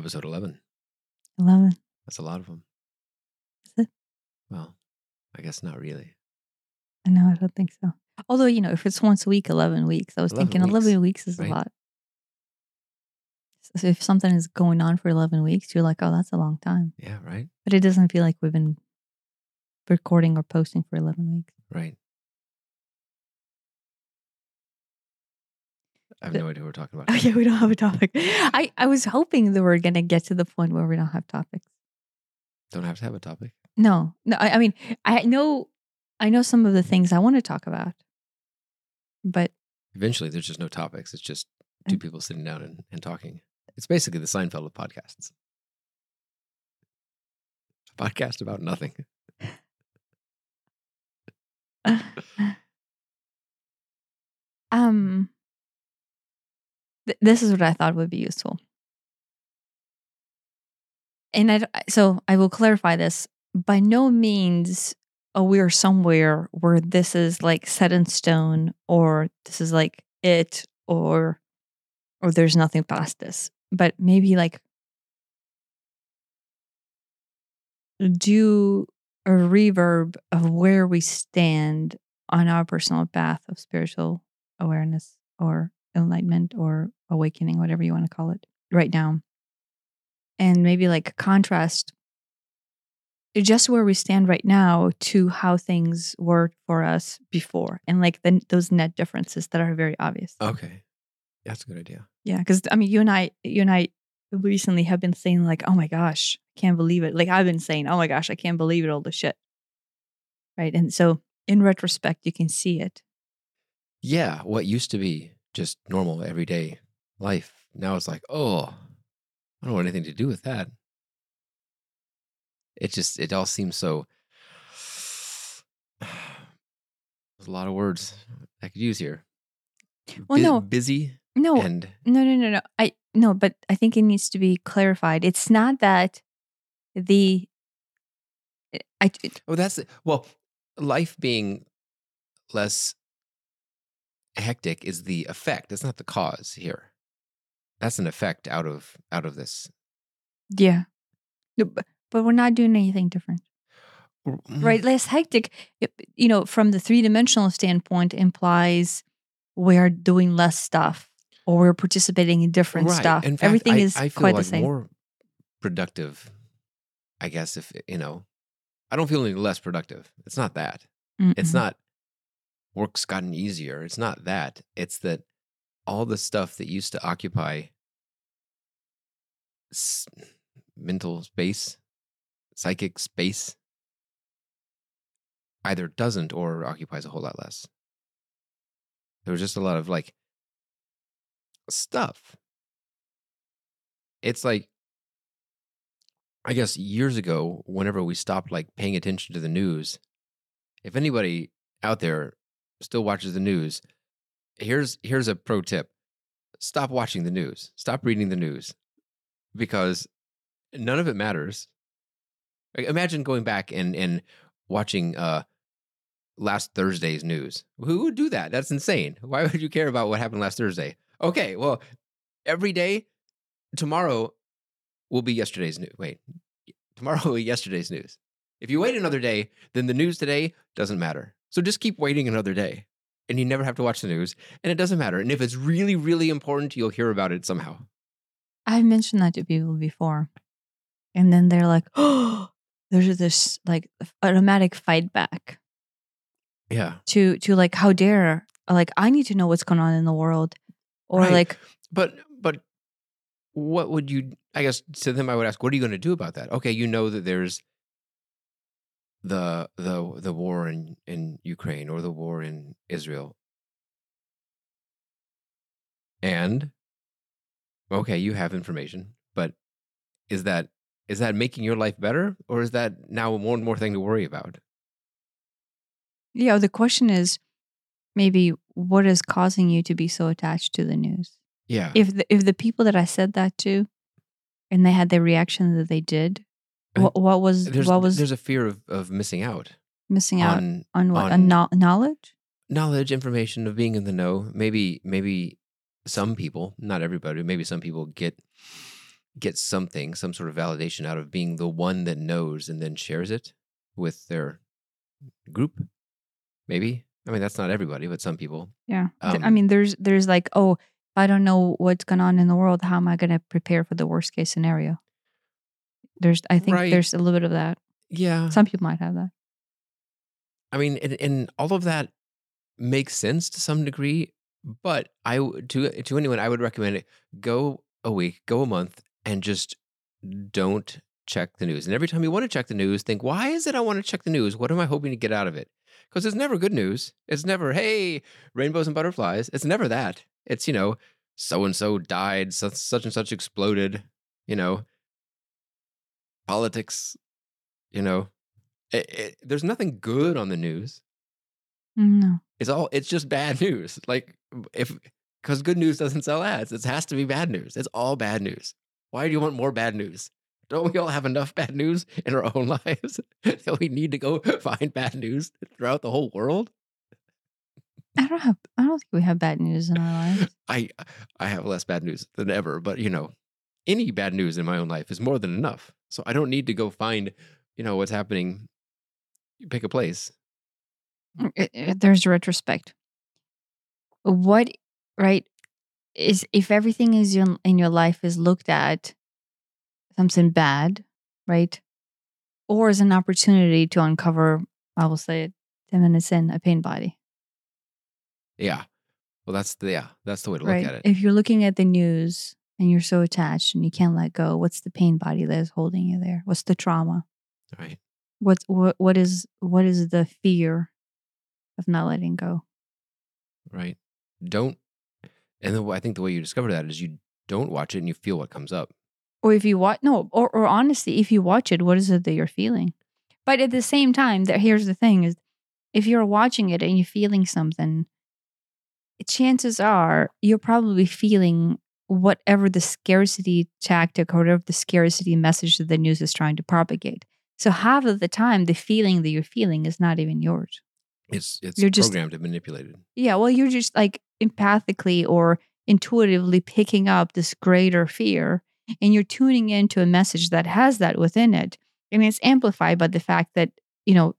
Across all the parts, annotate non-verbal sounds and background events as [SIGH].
episode 11. 11. That's a lot of them. Is it? Well, I guess not really. No, I don't think so. Although, you know, if it's once a week, 11 weeks, I was 11 thinking 11 weeks is right? a lot. So if something is going on for 11 weeks, you're like, oh, that's a long time. Yeah, right? But it doesn't feel like we've been recording or posting for 11 weeks. Right. I have no idea what we're talking about. Oh, [LAUGHS] yeah, we don't have a topic. I, I was hoping that we're going to get to the point where we don't have topics. Don't have to have a topic. No, no. I, I mean, I know, I know some of the things I want to talk about, but Eventually, there's just no topics. It's just two Mm. people sitting down and, and talking. It's basically the Seinfeld of podcasts. A podcast about nothing. [LAUGHS] um, th- this is what I thought would be useful. And I, so I will clarify this. By no means are we are somewhere where this is like set in stone or this is like it or or there's nothing past this. But maybe like do a reverb of where we stand on our personal path of spiritual awareness or enlightenment or awakening, whatever you want to call it, right now. And maybe like contrast just where we stand right now to how things were for us before and like the, those net differences that are very obvious. Okay. That's a good idea. Yeah, because I mean, you and I, you and I recently have been saying like, "Oh my gosh, I can't believe it!" Like I've been saying, "Oh my gosh, I can't believe it!" All the shit, right? And so, in retrospect, you can see it. Yeah. What used to be just normal everyday life. Now it's like, oh, I don't want anything to do with that. It just, it all seems so. [SIGHS] There's a lot of words I could use here. Well, Bu- no. Busy No, and no, no, no, no. I no, but I think it needs to be clarified. It's not that the eh, I Oh, that's well, life being less hectic is the effect. It's not the cause here. That's an effect out of out of this. yeah, No, but, but we're not doing anything different. Mm-hmm. right less hectic you know from the three-dimensional standpoint implies we're doing less stuff or we're participating in different Right. stuff In fact, everything I, is I quite like the same more productive. I guess if you know, I don't feel any less productive. It's not that. It's Mm-mm. not work's gotten easier. It's not that. It's that all the stuff that used to occupy s- mental space, psychic space, either doesn't or occupies a whole lot less. There was just a lot of like stuff. It's like, I guess years ago, whenever we stopped like paying attention to the news, if anybody out there still watches the news, here's here's a pro tip. Stop watching the news. Stop reading the news. Because none of it matters. Like, imagine going back and and watching uh last Thursday's news. Who would do that? That's insane. Why would you care about what happened last Thursday? Okay, well, every day tomorrow will be yesterday's news. Wait. Tomorrow will be yesterday's news. If you wait another day, then the news today doesn't matter. So just keep waiting another day. And you never have to watch the news, and it doesn't matter. And if it's really, really important, you'll hear about it somehow. i've mentioned that to people before and then they're like oh [GASPS] there's this like automatic fight back Yeah. to to like how dare like i need to know what's going on in the world or Right. like But but what would you I guess to them I would ask, what are you going to do about that? Okay, you know that there's the the the war in in Ukraine or the war in Israel. And okay, you have information, but is that is that making your life better or is that now one more thing to worry about? yeah the question is maybe what is causing you to be so attached to the news Yeah. if the, if the people that I said that to, and they had the reaction that they did, what, what was there's what was there's a fear of of missing out missing out on on what? on- no- knowledge? knowledge, information of being in the know. Maybe maybe some people, not everybody, maybe some people get get something, some sort of validation out of being the one that knows and then shares it with their group. Maybe. I mean, that's not everybody, but some people. Yeah. Th- I Um, mean, there's there's like, oh, I don't know what's going on in the world, how am I going to prepare for the worst case scenario? There's, I think Right. there's a little bit of that. Yeah. Some people might have that. I mean, and, and all of that makes sense to some degree, but I to to anyone I would recommend it go a week, go a month, and just don't check the news. And every time you want to check the news, think, why is it I want to check the news? What am I hoping to get out of it? Because it's never good news. It's never, hey, rainbows and butterflies. It's never that. It's you know, so and so died, such such and such exploded. You know, politics. You know, it, it, there's nothing good on the news. No. It's all it's just bad [LAUGHS] news. Like if because good news doesn't sell ads. It has to be bad news. It's all bad news. Why do you want more bad news? Don't we all have enough [LAUGHS] bad news in our own [LAUGHS] lives that we need to go find bad news throughout the whole world? I don't have, I don't think we have bad news in our lives. I I have less bad news than ever, but you know, any bad news in my own life is more than enough. So I don't need to go find, you know, what's happening. Pick a place. I- I- There's retrospect. What, right, is if everything is in, in your life is looked at something bad, right? Or as an opportunity to uncover, I will say it, 10 minutes in, a pain body. Yeah. Well, that's the yeah, that's the way to look right? at it. If you're looking at the news and you're so attached and you can't let go, what's the pain body that is holding you there? What's the trauma? Right. What's what what is what is the fear of not letting go? right? Don't, and the, I think the way you discover that is you don't watch it and you feel what comes up. Or if you watch no, or or honestly, if you watch it, what is it that you're feeling? But at the same time, that here's the thing is if you're watching it and you're feeling something, chances are you're probably feeling whatever the scarcity tactic or whatever the scarcity message that the news is trying to propagate. So half of the time the feeling that you're feeling is not even yours. It's it's You're just- programmed and manipulated. Yeah, well, you're just like empathically or intuitively picking up this greater fear and you're tuning into a message that has that within it. Mean, it's amplified by the fact that, you know,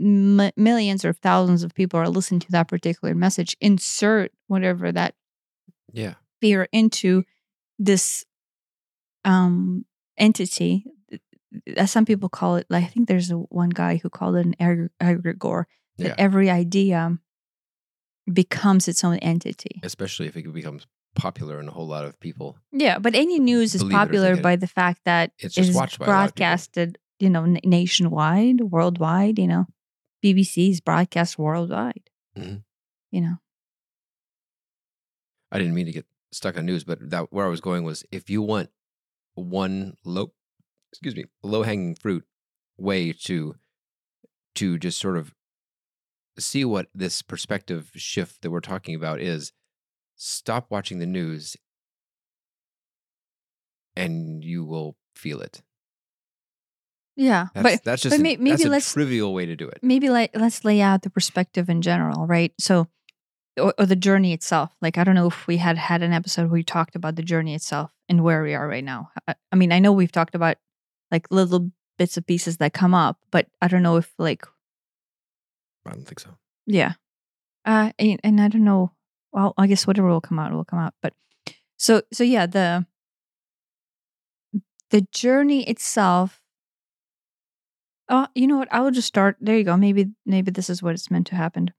m- millions or thousands of people are listening to that particular message. Insert whatever that Yeah. Fear into this um entity as some people call it like i think there's a, one guy who called it an egre- egregore that Yeah. every idea becomes its own entity Especially if it becomes popular in a whole lot of people. yeah but any news is Believe it or popular by the fact that It's just is watched by a lot of people. broadcasted you know n- nationwide worldwide you know bbc's broadcast worldwide Mhm. you know I didn't mean to get stuck on news, but that where I was going was if you want one low, excuse me, low hanging fruit way to to just sort of see what this perspective shift that we're talking about is, stop watching the news, and you will feel it. yeah That's, but that's just but a, maybe that's a let's- trivial way to do it. maybe like let's lay out the perspective in general, right? So, or, or the journey itself. Like, I don't know if we had had an episode where we talked about the journey itself and where we are right now. I, I mean, I know we've talked about like little bits of pieces that come up, but I don't know if like, I don't think so. yeah, uh, and, and I don't know. Well, I guess whatever will come out will come out. But so, so yeah, the the journey itself Oh, you know what? I will just start. There you go. Maybe maybe this is what it's meant to happen.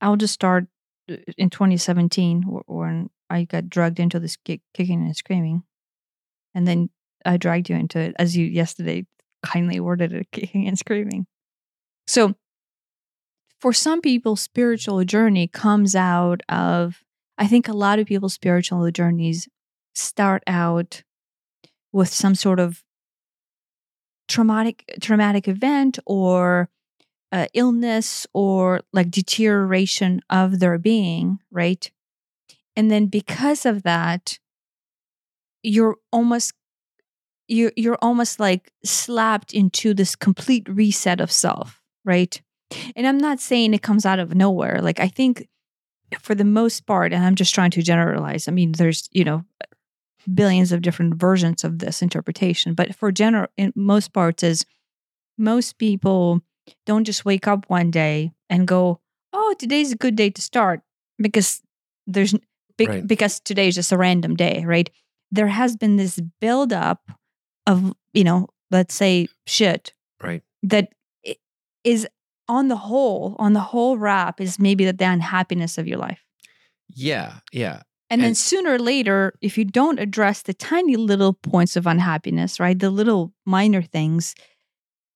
I'll just start Uh, in 2017 when I got dragged into this kick, kicking and screaming, and then I dragged you into it as you yesterday kindly worded it, [LAUGHS] kicking and screaming. So, for some people, spiritual journey comes out of. I think a lot of people's spiritual journeys start out with some sort of traumatic traumatic event or uh, illness or like deterioration of their being right and then because of that you're almost you're you're almost like slapped into this complete reset of self right and i'm not saying it comes out of nowhere like i think for the most part and i'm just trying to generalize i mean there's you know billions of different versions of this interpretation. But for general, in most parts, is most people don't just wake up one day and go, "Oh, today's a good day to start," because there's be- Right. because today is just a random day, right? There has been this buildup of you know, let's say shit Right. That is on the whole, on the whole wrap is maybe the unhappiness of your life. Yeah. Yeah. And, then sooner or later, if you don't address the tiny little points of unhappiness, right, the little minor things,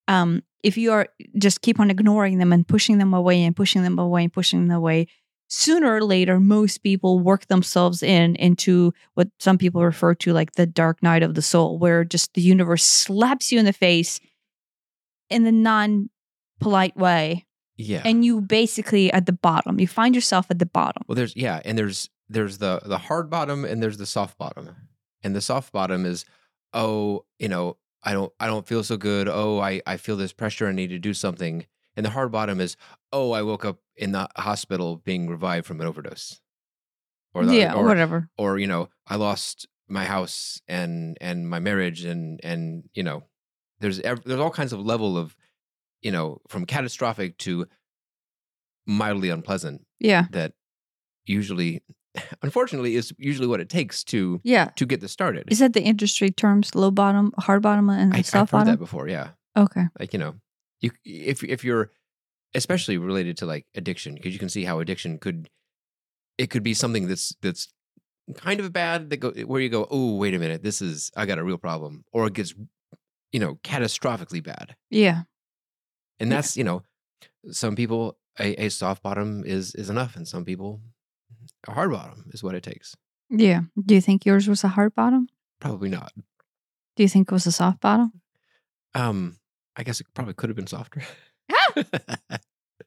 um, if you are just keep on ignoring them and pushing them away and pushing them away and pushing them away, sooner or later, most people work themselves in into what some people refer to like the dark night of the soul, where just the universe slaps you in the face in the non polite way, Yeah. and you basically at the bottom. You find yourself at the bottom. Well, there's yeah, and there's there's the the hard bottom and there's the soft bottom, and the soft bottom is oh you know I don't I don't feel so good. Oh I I feel this pressure. I need to do something. And the hard bottom is oh I woke up in the hospital being revived from an overdose. Or the, yeah, or, whatever. or you know I lost my house and and my marriage and and you know there's ev- there's all kinds of level of you know from catastrophic to mildly unpleasant Yeah, that usually unfortunately is usually what it takes to yeah. to get this started Is that the industry terms? Low bottom, hard bottom, and I, i've soft heard bottom. that before yeah Okay. like you know you if if you're especially related to like addiction because you can see how addiction could it could be something that's that's kind of bad that go where you go oh wait a minute this is i got a real problem or it gets you know catastrophically bad Yeah. and Yeah. that's you know some people a, a soft bottom is is enough and some people a hard bottom is what it takes Yeah. Do you think yours was a hard bottom? probably not Do you think it was a soft bottom? um i guess it probably could have been softer [LAUGHS]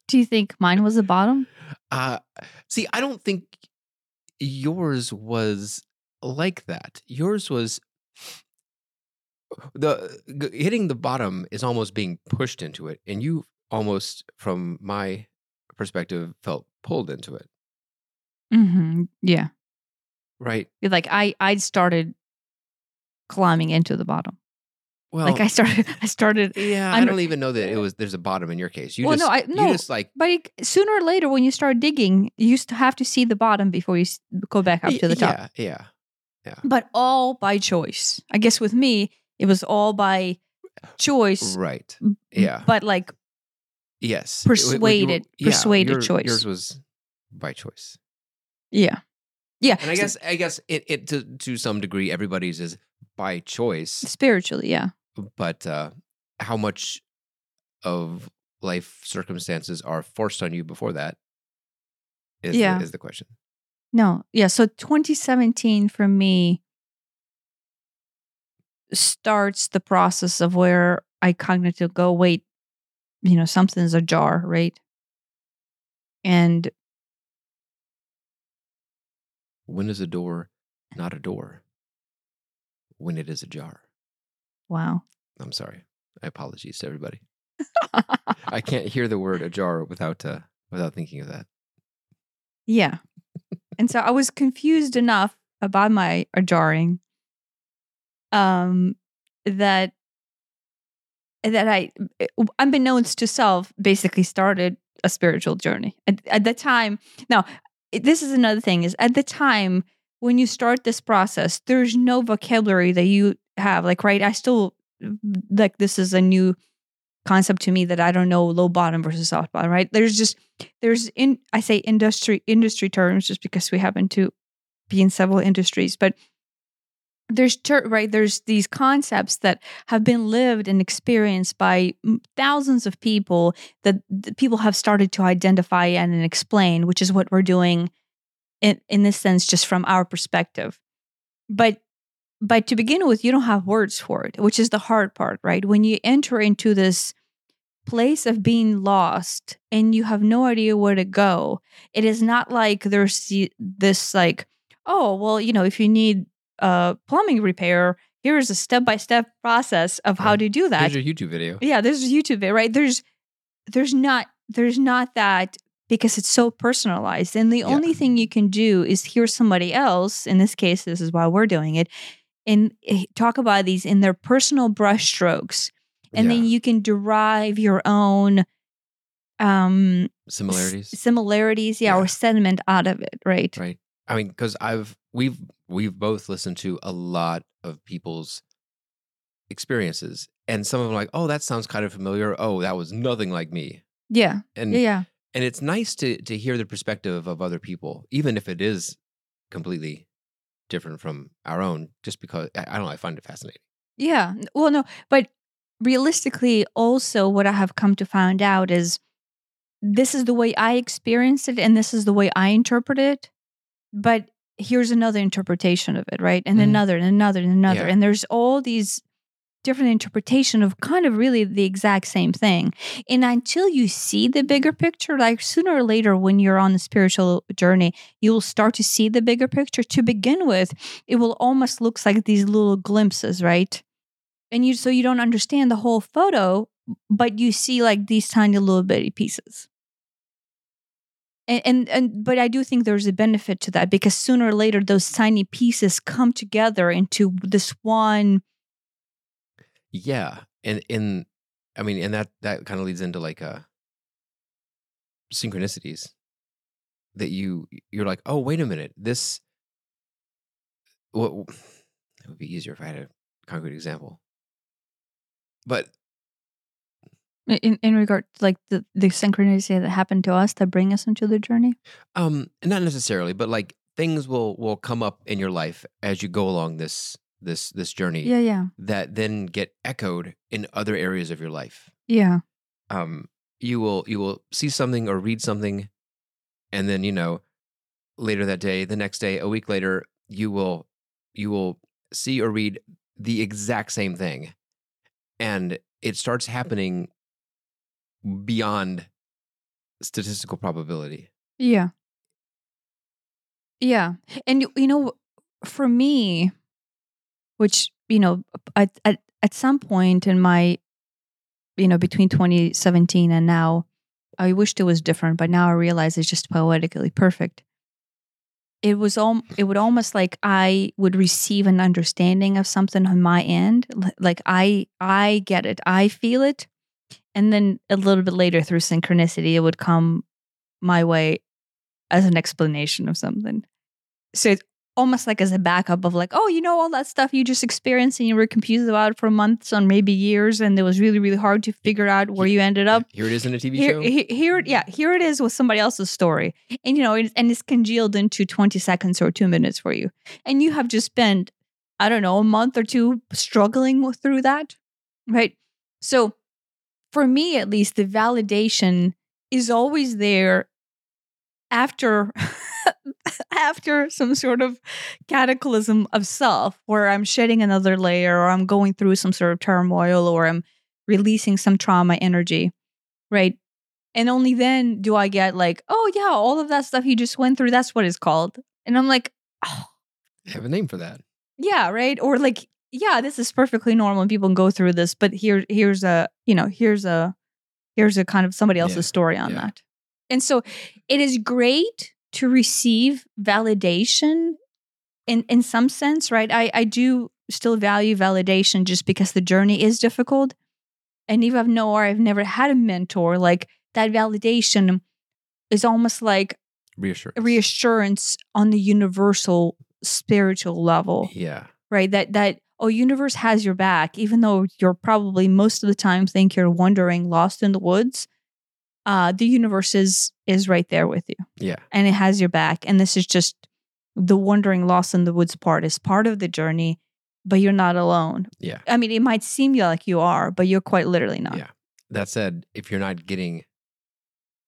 Do you think mine was a bottom? uh see i don't think yours was like that yours was the g- hitting the bottom is almost being pushed into it and you almost from my perspective felt pulled into it Mm-hmm. Yeah. right Like I, I started climbing into the bottom. well like I started, [LAUGHS] I started. yeah i I'm- don't even know that it was there's a bottom in your case you Well, just no, I- no. you just like But sooner or later, when you start digging, you used to have to see the bottom before you go back up to the top. yeah yeah yeah. But all by choice. I guess with me, it was all by choice. right yeah But like, yes It- with- with your- Persuaded- persuaded your- choice. yours was by choice yeah, yeah. And I guess I guess it, it to to some degree everybody's is by choice, spiritually, yeah. but uh, how much of life circumstances are forced on you before that is Yeah. the, is the question. No, yeah. So 2017 for me starts the process of where I cognitively go, wait, you know, something's ajar, right? And When is a door not a door? When it is ajar. wow. I'm sorry. I apologies to everybody. [LAUGHS] I can't hear the word ajar without uh, without thinking of that. yeah. and so I was confused enough about my ajaring um that that I unbeknownst to self basically started a spiritual journey. At, at the time, now this is another thing is at the time when you start this process, there's no vocabulary that you have. Like, right, I still like this is a new concept to me that I don't know low bottom versus soft bottom, right? There's just there's in I say industry industry terms just because we happen to be in several industries, but there's right there's these concepts that have been lived and experienced by thousands of people that people have started to identify and explain which is what we're doing in in this sense just from our perspective. But but to begin with you don't have words for it which is the hard part right? When you enter into this place of being lost and you have no idea where to go it is not like there's this like oh well you know if you need uh plumbing repair here's a step-by-step process of how Right. to do that Here's your YouTube video. yeah there's a youtube video, right there's there's not there's not that because it's so personalized. And the Yeah. only thing you can do is hear somebody else, in this case, this is why we're doing it, and eh, talk about these in their personal brushstrokes. And then you can derive your own um s- similarities. similarities, yeah, Yeah. or sentiment out of it, right? Right. I mean, because I've we've we've both listened to a lot of people's experiences, and some of them are like, oh, that sounds kind of familiar. Oh, that was nothing like me. Yeah. And Yeah. Yeah. and it's nice to to hear the perspective of other people, even if it is completely different from our own. Just because I, I don't know, I find it fascinating. Yeah. Well, no, but realistically, also, what I have come to find out is this is the way I experienced it and this is the way I interpret it. But here's another interpretation of it, right? And Mhm. another, and another, and another. Yeah. And there's all these different interpretation of kind of really the exact same thing. And until you see the bigger picture, like sooner or later when you're on the spiritual journey, you will start to see the bigger picture. To begin with, it will almost looks like these little glimpses, right? And you so you don't understand the whole photo, but you see like these tiny little bitty pieces. And, and and but I do think there's a benefit to that because sooner or later those tiny pieces come together into this one Yeah, and in I mean, and that that kind of leads into like uh synchronicities that you you're like, oh, wait a minute, this. Well, [SIGHS] it would be easier if I had a concrete example, but in, in regard to like the, the synchronicity that happened to us that bring us into the journey. um, not necessarily, but like things will will come up in your life as you go along this this this journey Yeah, yeah. that then get echoed in other areas of your life. Yeah. um, you will you will see something or read something, and then you know later that day, the next day, a week later, you will you will see or read the exact same thing, and it starts happening beyond statistical probability. Yeah. Yeah. And you- know for me which you know at at, at some point in my you know between 2017 and now I wished it was different but now I realize it's just poetically perfect. It was all it would almost like I would receive an understanding of something on my end like I I get it. I feel it. And then a little bit later through synchronicity it would come my way as an explanation of something. So it's almost like as a backup of like, oh, you know, all that stuff you just experienced and you were confused about for months or maybe years, and it was really, really hard to figure out where you ended up. Here it is in a TV Here, show. he- here, mm-hmm. yeah, here it is with somebody else's story, and you know, it, and it's congealed into twenty seconds or two minutes for you, and you have just spent, I don't know, a month or two struggling through that, right? So, for me at least, the validation is always there after [LAUGHS] after some sort of cataclysm of self where i'm shedding another layer or i'm going through some sort of turmoil or i'm releasing some trauma energy right? And only then do i get like oh yeah all of that stuff you just went through that's what it's called. And i'm like oh. I have a name for that. yeah right? Or like yeah this is perfectly normal and people can go through this but here here's a you know here's a here's a kind of somebody else's Yeah, story on yeah. that and so it is great to receive validation in in some sense right i i do still value validation just because the journey is difficult and even if no or i've never had a mentor like that validation is almost like Reassurance. reassurance on the universal spiritual level Yeah. right that that oh universe has your back even though you're probably most of the time think you're wandering lost in the woods uh the universe is is right there with you Yeah. and it has your back and this is just the wandering lost in the woods part is part of the journey but you're not alone Yeah. i mean it might seem like you are but you're quite literally not Yeah. That said, if you're not getting,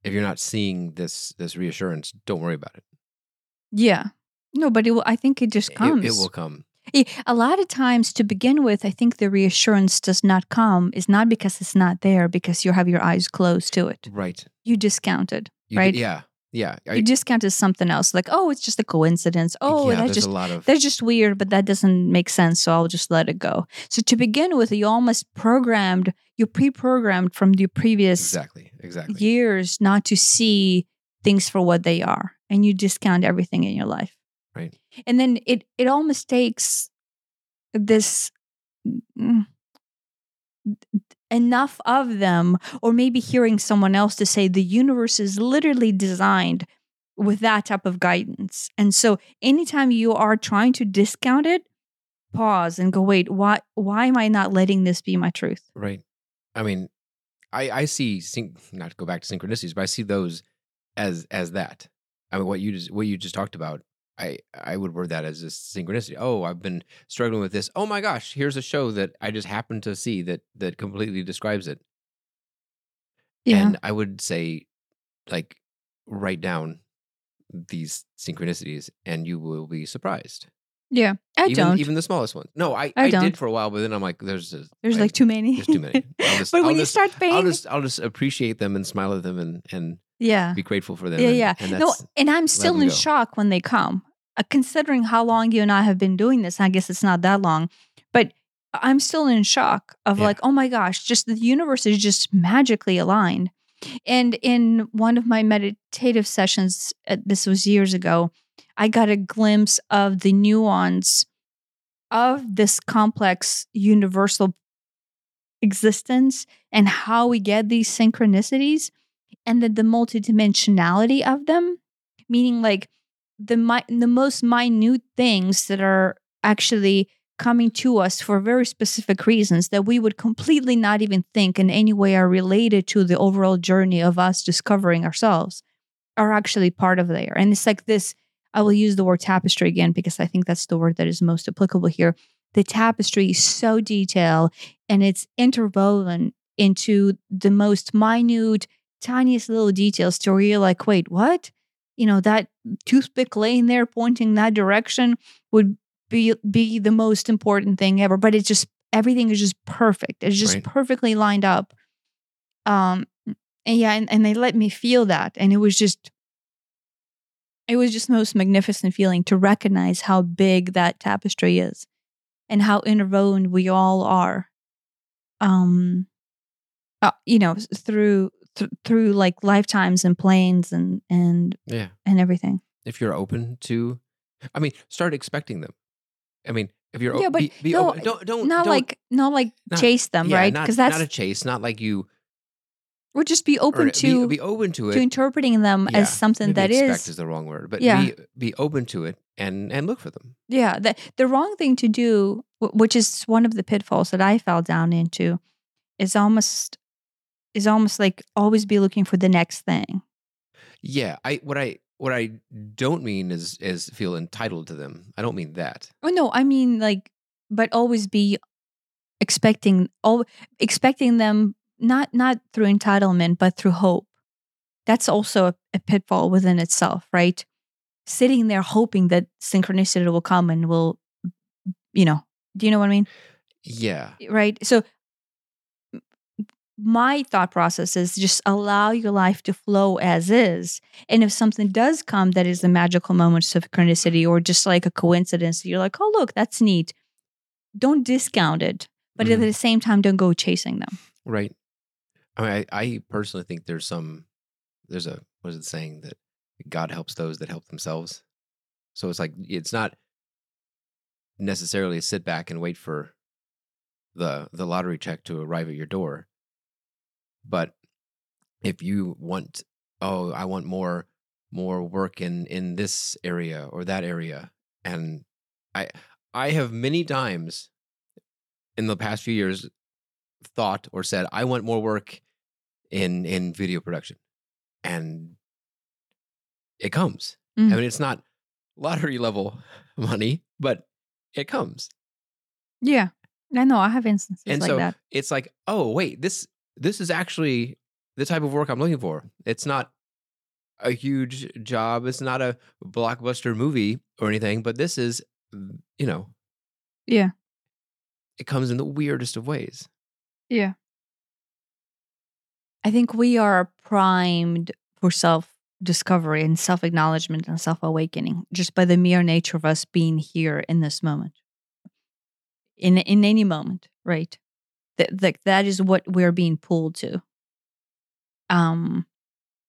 if you're not seeing this this reassurance, don't worry about it. yeah no but it will, i think it just It- comes It, will come. A lot of times, to begin with, I think the reassurance does not come is not because it's not there, because you have your eyes closed to it. Right. You discount it. You Right. d- yeah. Yeah. I- You discount it as something else, like oh, it's just a coincidence. Oh, yeah. that's just a lot of that's just weird, but that doesn't make sense, so I'll just let it go. So to begin with, you almost programmed, you pre-programmed from the previous exactly. Exactly. years not to see things for what they are and you discount everything in your life. Right. And then it it almost takes this enough of them or maybe hearing someone else to say the universe is literally designed with that type of guidance. And so anytime you are trying to discount it, pause and go, wait, why why am I not letting this be my truth? Right. I mean, I I see not to go back to synchronicities, but I see those as as that. I mean, what you just what you just talked about. I I would word that as a synchronicity. Oh, I've been struggling with this. Oh my gosh, here's a show that I just happened to see that that completely describes it. Yeah. And I would say, like, write down these synchronicities, and you will be surprised. yeah. I even, don't. even the smallest ones. No, I I I, did for a while, but then I'm like, there's a, There's I- like too many. there's too many. [LAUGHS] I'll just- but I'll when you just- start paying, I'll just I'll just appreciate them and smile at them and and yeah, be grateful for them. yeah, and, yeah. And no, and I'm still in go. shock when they come, uh, considering how long you and I have been doing this. I guess it's not that long, but I'm still in shock of Yeah. like, oh my gosh, just the universe is just magically aligned. And in one of my meditative sessions, uh, this was years ago, I got a glimpse of the nuance of this complex universal existence and how we get these synchronicities and then the multidimensionality of them meaning like the mi- the most minute things that are actually coming to us for very specific reasons that we would completely not even think in any way are related to the overall journey of us discovering ourselves are actually part of there. And it's like this i will use the word tapestry again because i think that's the word that is most applicable here. The tapestry is so detailed and it's interwoven into the most minute tiniest little details to where you're like wait what? You know that toothpick laying there pointing that direction would be be the most important thing ever but it's just everything is just perfect. It's just Right. perfectly lined up. Um and yeah and, and they let me feel that and it was just it was just the most magnificent feeling to recognize how big that tapestry is and how interwoven we all are. Um uh, you know through th- through like lifetimes and planes and and yeah. and everything If you're open to, I mean, start expecting them. I mean, if you're Yeah, o- but be, be no, open, don't don't not don't, like not like not- chase them yeah, right because that's not a chase. Not like you or just be open be, to be open to it. to interpreting them Yeah, as something that expect is is the wrong word, but Yeah. be be open to it and and look for them. Yeah, the the wrong thing to do, which is one of the pitfalls that I fell down into, is almost is almost like always be looking for the next thing. Yeah, I what I what I don't mean is is feel entitled to them. I don't mean that. Oh no, I mean like, but always be expecting all expecting them not not through entitlement but through hope. That's also a, a pitfall within itself, right? Sitting there hoping that synchronicity will come and will, you know, do you know what I mean? Yeah, right so my thought process is just allow your life to flow as is and if something does come that is a magical moment of synchronicity or just like a coincidence you're like oh look that's neat don't discount it but Mhm. at the same time don't go chasing them right. I mean, I, I personally think there's some there's a what is it saying that God helps those that help themselves. So it's like it's not necessarily a sit back and wait for the the lottery check to arrive at your door. But if you want oh, I want more more work in in this area or that area and I I have many times in the past few years thought or said I want more work in in video production. And it comes. Mm. I mean it's not lottery level [LAUGHS] money, but it comes. yeah i know i have instances And like so that it's like, oh wait, this this is actually the type of work I'm looking for. It's not a huge job. It's not a blockbuster movie or anything, but this is, mm, you know, yeah it comes in the weirdest of ways. yeah i think we are primed for self discovery and self acknowledgement and self awakening just by the mere nature of us being here in this moment. In in any moment, right? That that is what we're being pulled to. Um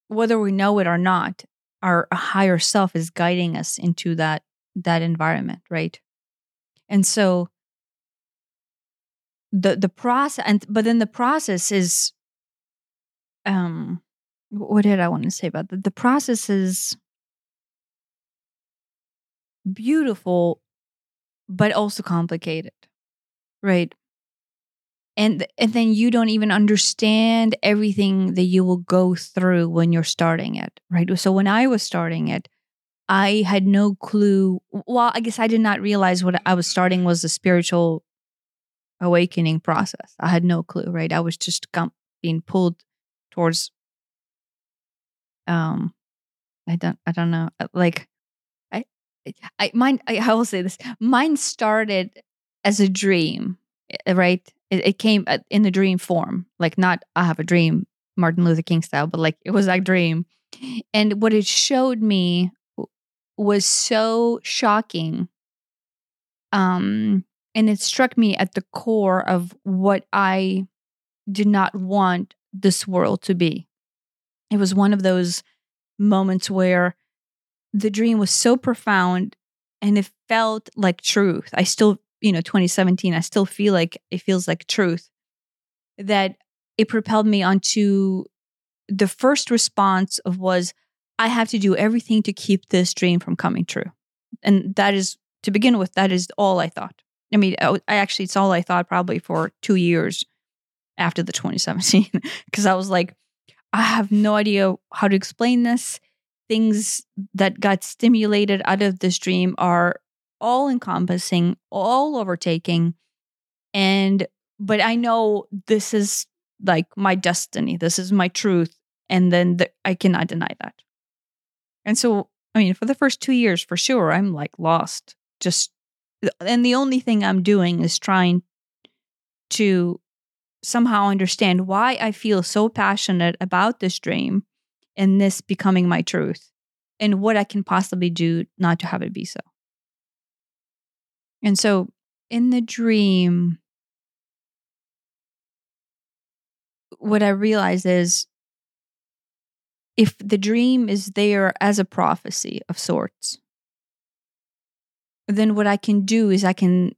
whether we know it or not, our higher self is guiding us into that that environment, right? And so the the process and but then the process is um what did I want to say about that? The process is beautiful but also complicated. Right? And and then you don't even understand everything that you will go through when you're starting it, right? So when I was starting it, I had no clue. Well, I guess I did not realize what I was starting was a spiritual awakening process. I had no clue, right? I was just being pulled towards um I don't I don't know. Uh, like I I mine I, I will say this. Mine started as a dream, eh, right? It, it came uh, in the dream form. Like not I have a dream Martin Luther King style, but like it was a dream. And what it showed me was so shocking. Um, and it struck me at the core of what I did not want this world to be. It was one of those moments where the dream was so profound and it felt like truth. I still, you know, 2017, I still feel like it feels like truth that it propelled me onto the first response of was I have to do everything to keep this dream from coming true. And that is, to begin with, that is all I thought. I mean, I, I actually, it's all I thought probably for two years after the 2017, because [LAUGHS] I was like, I have no idea how to explain this. Things that got stimulated out of this dream are all encompassing, all overtaking. And, but I know this is like my destiny, this is my truth. And then the, I cannot deny that. And so, I mean, for the first two years, for sure, I'm like lost. Just, and the only thing I'm doing is trying to somehow understand why I feel so passionate about this dream and this becoming my truth and what I can possibly do not to have it be so. And so, in the dream, what I realize is if the dream is there as a prophecy of sorts, then what I can do is I can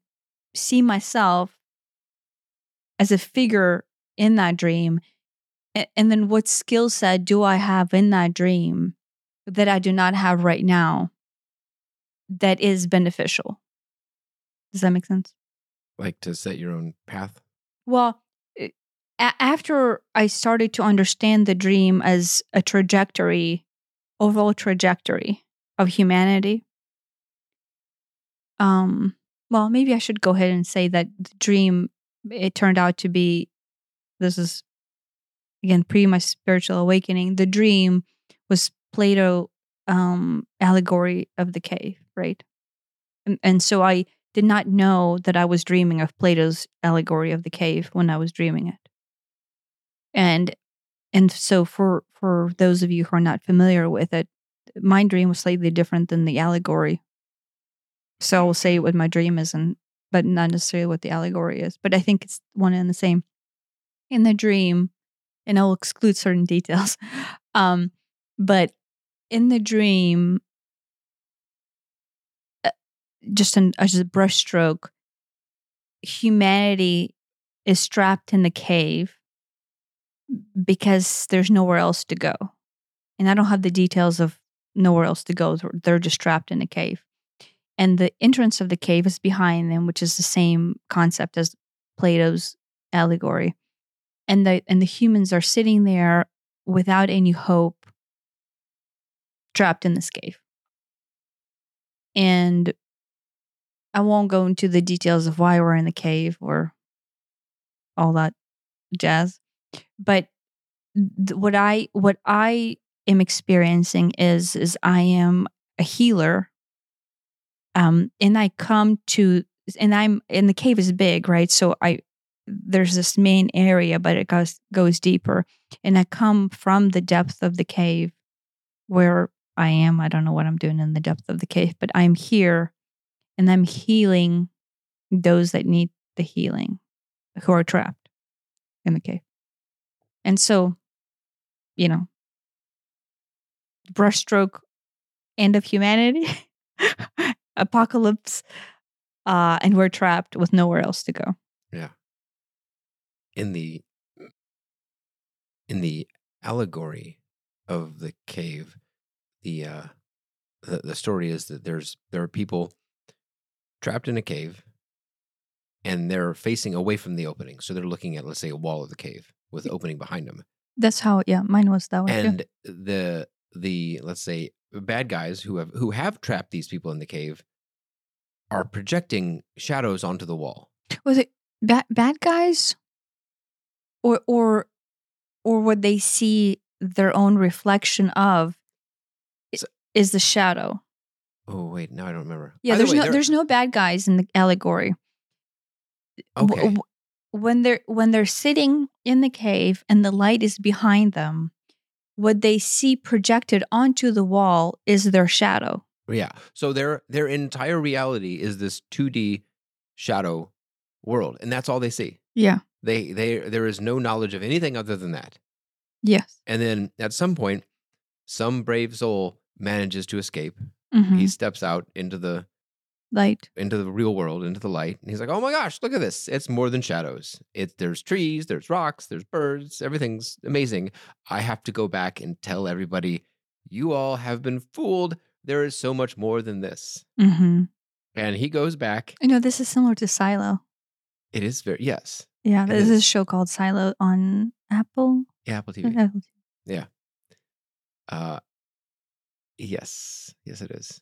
see myself as a figure in that dream. And then what skill set do I have in that dream that I do not have right now that is beneficial? Does that make sense? Like to set your own path? Well, a- after I started to understand the dream as a trajectory, overall trajectory of humanity, um, well, maybe I should go ahead and say that the dream it turned out to be this is again pre my spiritual awakening. The dream was Plato um allegory of the cave, right? And, and so I did not know that I was dreaming of Plato's allegory of the cave when I was dreaming it. And and so for for those of you who are not familiar with it my dream was slightly different than the allegory. So i'll say what my dream is and but not necessarily what the allegory is but i think it's one and the same. In the dream and i'll exclude certain details [LAUGHS] um but in the dream just an just a brushstroke humanity is trapped in the cave because there's nowhere else to go. And I don't have the details of nowhere else to go. They're just trapped in a cave. And the entrance of the cave is behind them, which is the same concept as Plato's allegory. And the and the humans are sitting there without any hope, trapped in this cave. And I won't go into the details of why we're in the cave or all that jazz but th- what I what I am experiencing is is I am a healer. Um, and I come to and I'm and the cave is big, right? So I there's this main area, but it goes goes deeper. And I come from the depth of the cave where I am. I don't know what I'm doing in the depth of the cave, but I'm here and I'm healing those that need the healing who are trapped in the cave. And so, you know, brushstroke end of humanity, [LAUGHS] apocalypse, uh, and we're trapped with nowhere else to go. Yeah. In the in the allegory of the cave the uh the, the story is that there's there are people trapped in a cave and they're facing away from the opening so they're looking at let's say a wall of the cave with the opening behind them That's how, yeah, mine was that way too. and the the let's say bad guys who have who have trapped these people in the cave are projecting shadows onto the wall Was it bad bad guys, or or or would they see their own reflection of? So- Is the shadow? Oh wait now i don't remember Yeah, Either there's way, no there's no bad guys in the allegory. Okay w- when they're when they're sitting in the cave and the light is behind them, what they see projected onto the wall is their shadow. Yeah. So their their entire reality is this 2D shadow world, and that's all they see. Yeah. They they there is no knowledge of anything other than that. Yes. And then at some point, some brave soul manages to escape. Mhm. He steps out into the Light. into the real world, into the light, and he's like, "Oh my gosh, look at this! It's more than shadows. It's there's trees, there's rocks, there's birds. Everything's amazing. I have to go back and tell everybody, you all have been fooled. There is so much more than this." Mm-hmm. And he goes back. I know this is similar to Silo. It is very yes, Yeah, there's is. a show called Silo on Apple. yeah, Apple TV. Apple. Uh, yes, yes, it is.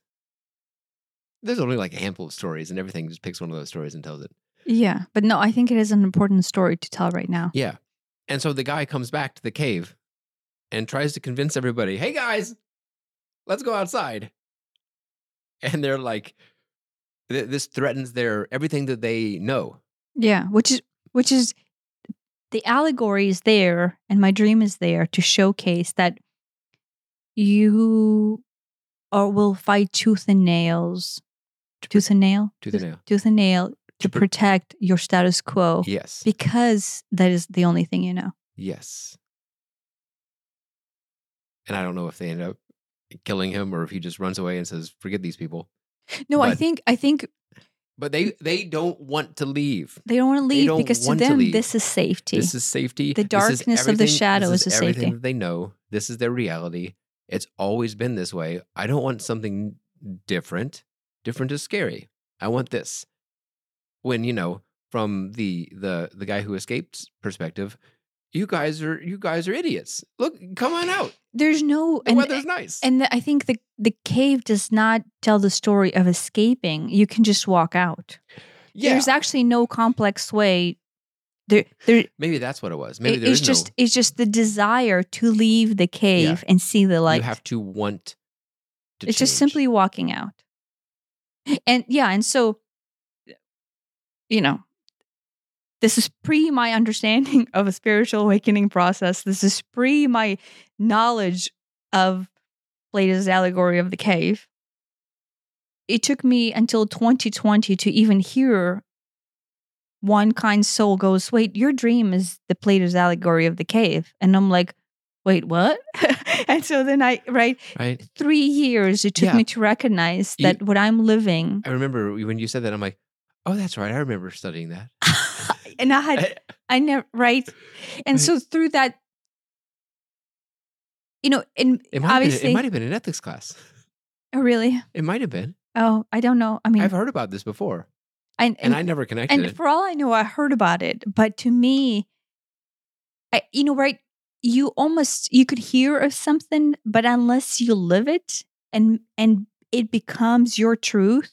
There's only like a handful of stories, and everything just picks one of those stories and tells it. Yeah, but no, I think it is an important story to tell right now. Yeah, and so the guy comes back to the cave and tries to convince everybody, "Hey guys, let's go outside." And they're like, th- "This threatens their everything that they know." Yeah, which is which is the allegory is there, and my dream is there to showcase that you or will fight tooth and nails, tooth and nail, To the nail. tooth and nail to pr- protect your status quo Yes. because that is the only thing you know. Yes. And I don't know if they end up killing him or if he just runs away and says, "Forget these people." No, I think I think But they they don't want to leave. they don't want to leave because to want to them this is safety. This is safety. The darkness of the shadow this is a everything safety. that they know. This is their reality. It's always been this way. I don't want something different. Different is scary. I want this. When you know, from the the the guy who escaped perspective, you guys are you guys are idiots. Look, come on out. There's no The and, weather's nice. and the, I think the the cave does not tell the story of escaping. You can just walk out. yeah, There's actually no complex way. There, there. maybe that's what it was. Maybe it- it's just no. it's just the desire to leave the cave and see the light. you have to want. To it's just simply walking out. And yeah, and so you know, this is pre my understanding of a spiritual awakening process. This is pre my knowledge of Plato's allegory of the cave. It took me until 2020 to even hear one kind soul goes, Wait, your dream is the Plato's allegory of the cave. And I'm like, Wait, what? [LAUGHS] and so then I, right, right. three years it took Yeah. me to recognize You- that what I'm living, I remember when you said that. I'm like, oh, that's right. I remember studying that. [LAUGHS] and I had, [LAUGHS] I never, right? And Right. so through that, you know, and It might, have been, obviously, it might have been an ethics class. oh, really? It might have been. Oh, I don't know. I mean, I've heard about this before, and, and and, I never connected and it. for all I know, I heard about it, but to me, I, you know, right? You almost you could hear of something, but unless you live it and and it becomes your truth,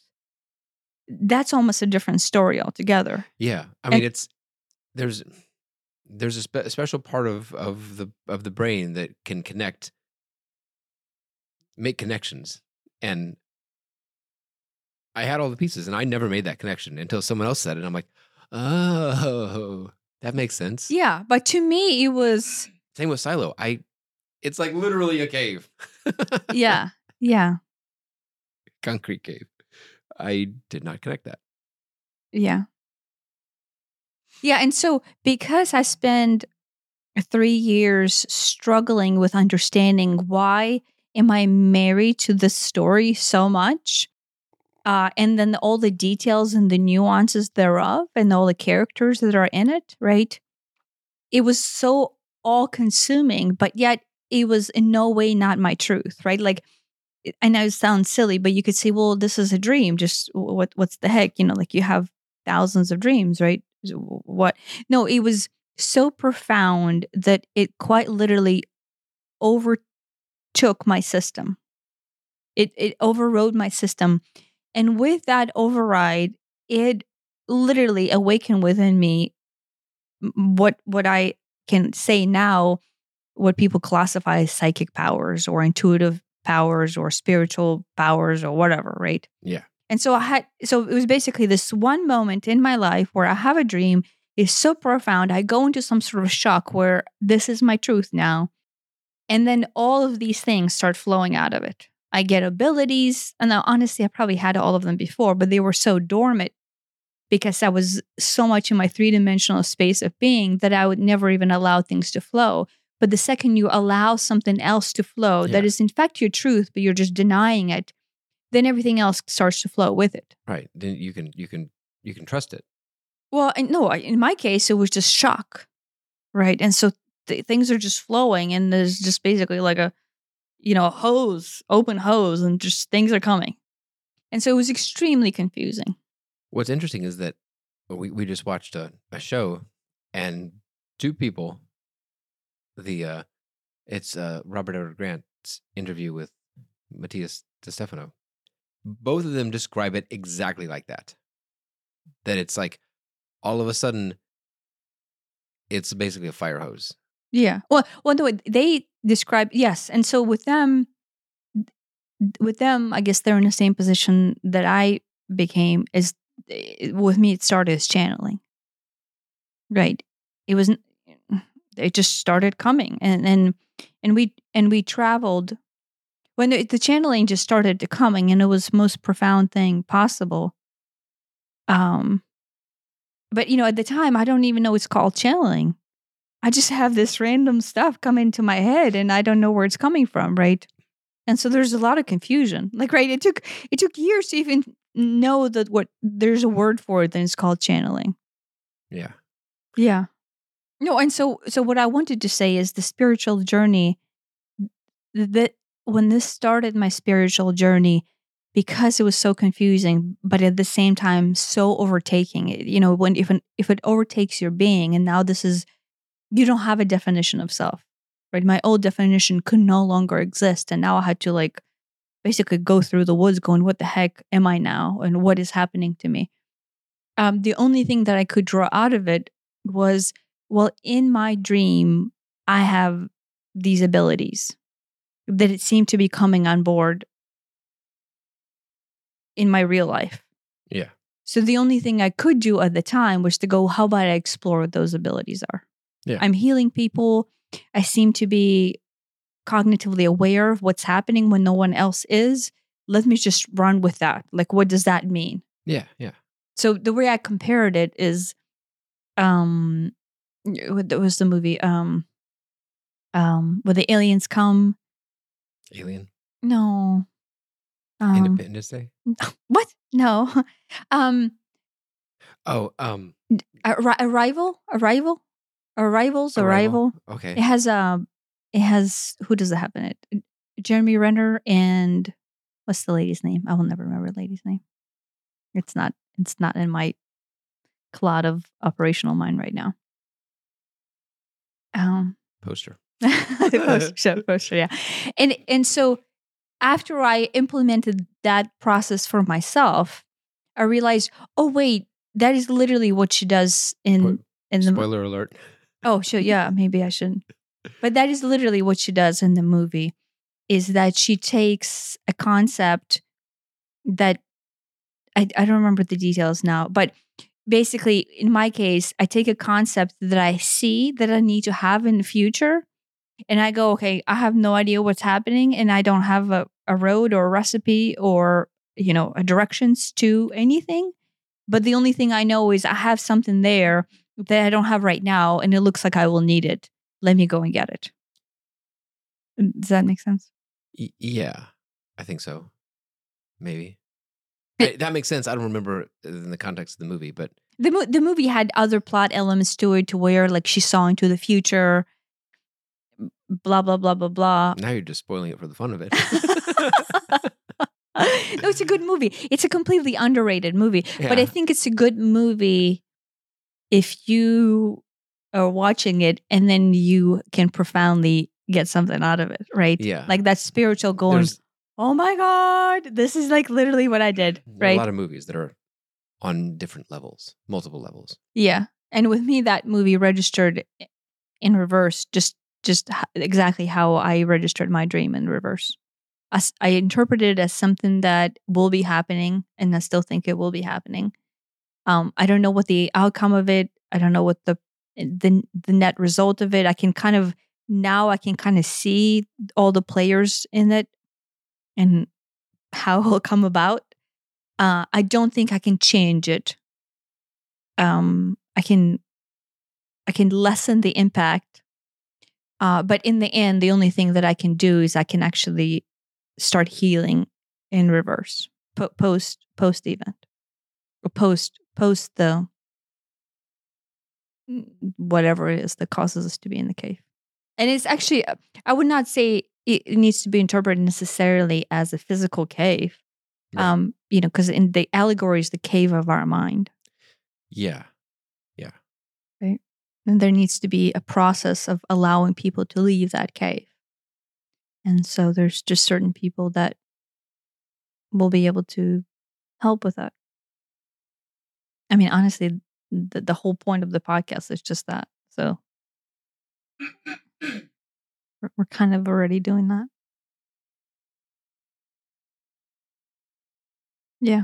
that's almost a different story altogether. Yeah, I And- mean, it's there's there's a spe- special part of of the of the brain that can connect, make connections, and I had all the pieces, and I never made that connection until someone else said it. I'm like, oh, that makes sense. Yeah, but to me, it was Same with Silo. I, it's like literally a cave. yeah, yeah, [LAUGHS] concrete cave. I did not connect that. yeah, yeah. And so, because I spend three years struggling with understanding why am I married to this story so much? Uh, and then all the details and the nuances thereof and all the characters that are in it, right? It was so all consuming, but yet it was in no way not my truth, right? Like, I know it sounds silly, but you could say, well, this is a dream. Just what, what's the heck? You know, like you have thousands of dreams, right? What? No, it was so profound that it quite literally overtook my system. It it overrode my system. And with that override, it literally awakened within me what what I can say now what people classify as psychic powers or intuitive powers or spiritual powers or whatever, right? Yeah. And so I had so it was basically this one moment in my life where I have a dream is so profound. I go into some sort of shock where this is my truth now. And then all of these things start flowing out of it. I get abilities. And now, honestly, I probably had all of them before, but they were so dormant because I was so much in my three dimensional space of being that I would never even allow things to flow. But the second you allow something else to flow Yeah. that is, in fact, your truth, but you're just denying it, then everything else starts to flow with it. Right. Then you can you can you can trust it. Well, I, no, in my case, it was just shock, right? And so th- things are just flowing, and there's just basically like a, you know, hose, open hose, and just things are coming. And so it was extremely confusing. What's interesting is that we, we just watched a, a show and two people the uh it's uh Robert Edward Grant's interview with Matías De Stefano. Both of them describe it exactly like that. That it's like all of a sudden it's basically a fire hose. Yeah. Well, well, no, they describe yes, and so with them, with them, I guess they're in the same position that I became. Is eh, with me, it started as channeling. Right. It wasn't. It just started coming, and and and we and we traveled when the, the channeling just started to coming, and it was most profound thing possible. Um, but you know, at the time, I don't even know it's called channeling. I just have this random stuff come into my head and I don't know where it's coming from, right? And so there's a lot of confusion. Like, right, it took it took years to even know that what there's a word for it, then it's called channeling. Yeah. Yeah. No, and so so what I wanted to say is the spiritual journey that when this started my spiritual journey because it was so confusing but at the same time so overtaking it you know when if an, if it overtakes your being and now this is you don't have a definition of self right my old definition could no longer exist and now i had to like basically go through the woods going what the heck am i now and what is happening to me um, the only thing that i could draw out of it was well in my dream i have these abilities that it seemed to be coming on board in my real life Yeah. so the only thing I could do at the time was to go, how about I explore what those abilities are? Yeah. I'm healing people. I seem to be cognitively aware of what's happening when no one else is. Let me just run with that. Like, what does that mean? Yeah. Yeah. So the way I compared it is, um, what was the movie, um, um, where the aliens come. Alien. No. Um, Independence Day. [LAUGHS] what? No. [LAUGHS] Um, Oh, um Arri- arrival arrival arrivals Arrival. arrival, okay. it has um it has who does it have in it jeremy renner and what's the lady's name i will never remember the lady's name it's not it's not in my cloud of operational mind right now um Poster. [LAUGHS] poster, poster, yeah. And and so after I implemented that process for myself, I realized, oh wait, that is literally what she does in in the Spoiler alert. Oh, sure, yeah, maybe I shouldn't. But that is literally what she does in the movie is that she takes a concept that I, I don't remember the details now, but basically in my case, I take a concept that I see that I need to have in the future and I go, okay, I have no idea what's happening and I don't have a, a road or a recipe or, you know, directions to anything. But the only thing I know is I have something there that I don't have right now and it looks like I will need it. Let me go and get it. Mm, Does that make sense? Y- yeah, I think so. Maybe. It- that makes sense. I don't remember in the context of the movie, but the mo- the movie had other plot elements to it to where like she saw into the future blah blah blah blah blah now you're just spoiling it for the fun of it. [LAUGHS] no it's a good movie it's a completely underrated movie [LAUGHS] but i think it's a good movie if you are watching it and then you can profoundly get something out of it right Yeah. like that spiritual going There's oh my god this is like literally what i did right a lot of movies that are on different levels, multiple levels. Yeah. And with me that movie registered in reverse just just exactly how I registered my dream in reverse. As I interpreted it as something that will be happening and I still think it will be happening. Um I don't know what the outcome of it, I don't know what the the the net result of it. I can kind of now I can kind of see all the players in it and how it'll come about. Uh, I don't think I can change it. Um, I can, I can lessen the impact. Uh, but in the end, the only thing that I can do is I can actually start healing in reverse po- post post event or post post the whatever it is that causes us to be in the cave. And it's actually, uh, I would not say it it needs to be interpreted necessarily as a physical cave. Right. Um, you know, because in the allegory is the cave of our mind. Yeah. Yeah. Right. And there needs to be a process of allowing people to leave that cave. And so there's just certain people that will be able to help with that. I mean, honestly, the, the whole point of the podcast is just that. So [COUGHS] we're, kind of already doing that. Yeah.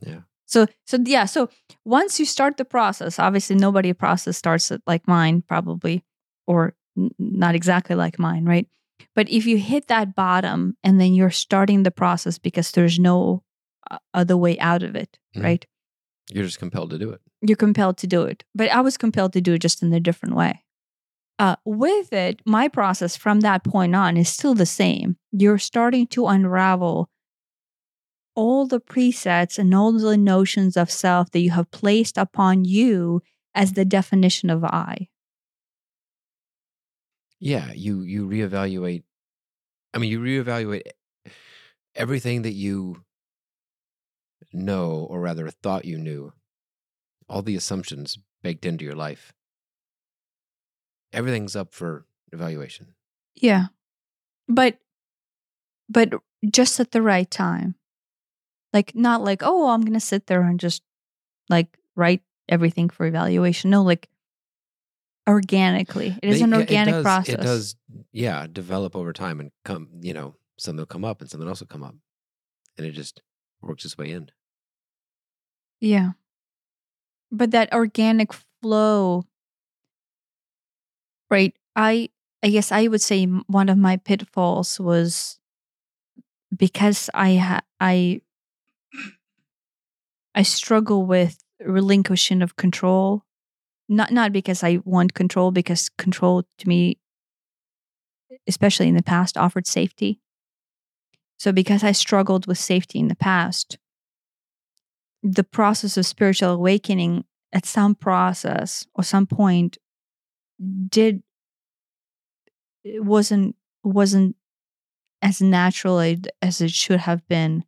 Yeah. So so yeah, so once you start the process, obviously nobody process starts at like mine probably or n- not exactly like mine, right? But if you hit that bottom and then you're starting the process because there's no uh, other way out of it, Mhm. right? You're just compelled to do it. You're compelled to do it. But I was compelled to do it just in a different way. Uh, with it, my process from that point on is still the same. You're starting to unravel all the presets and all the notions of self that you have placed upon you as the definition of I. Yeah. You you reevaluate. I mean, you reevaluate everything that you know, or rather thought you knew. All the assumptions baked into your life. Everything's up for evaluation. Yeah. But but just at the right time. Like not like, oh, I'm gonna sit there and just like write everything for evaluation. No, like organically. It is an yeah, organic does- process. It does, yeah, develop over time and come. You know, something will come up and something else will come up, and it just works its way in. Yeah. But that organic flow, right? I I guess I would say one of my pitfalls was because I ha- I I struggle with relinquishing of control. Not not because I want control, because control to me, especially in the past, offered safety. So because I struggled with safety in the past, the process of spiritual awakening at some process or some point did it wasn't wasn't as natural as- as it should have been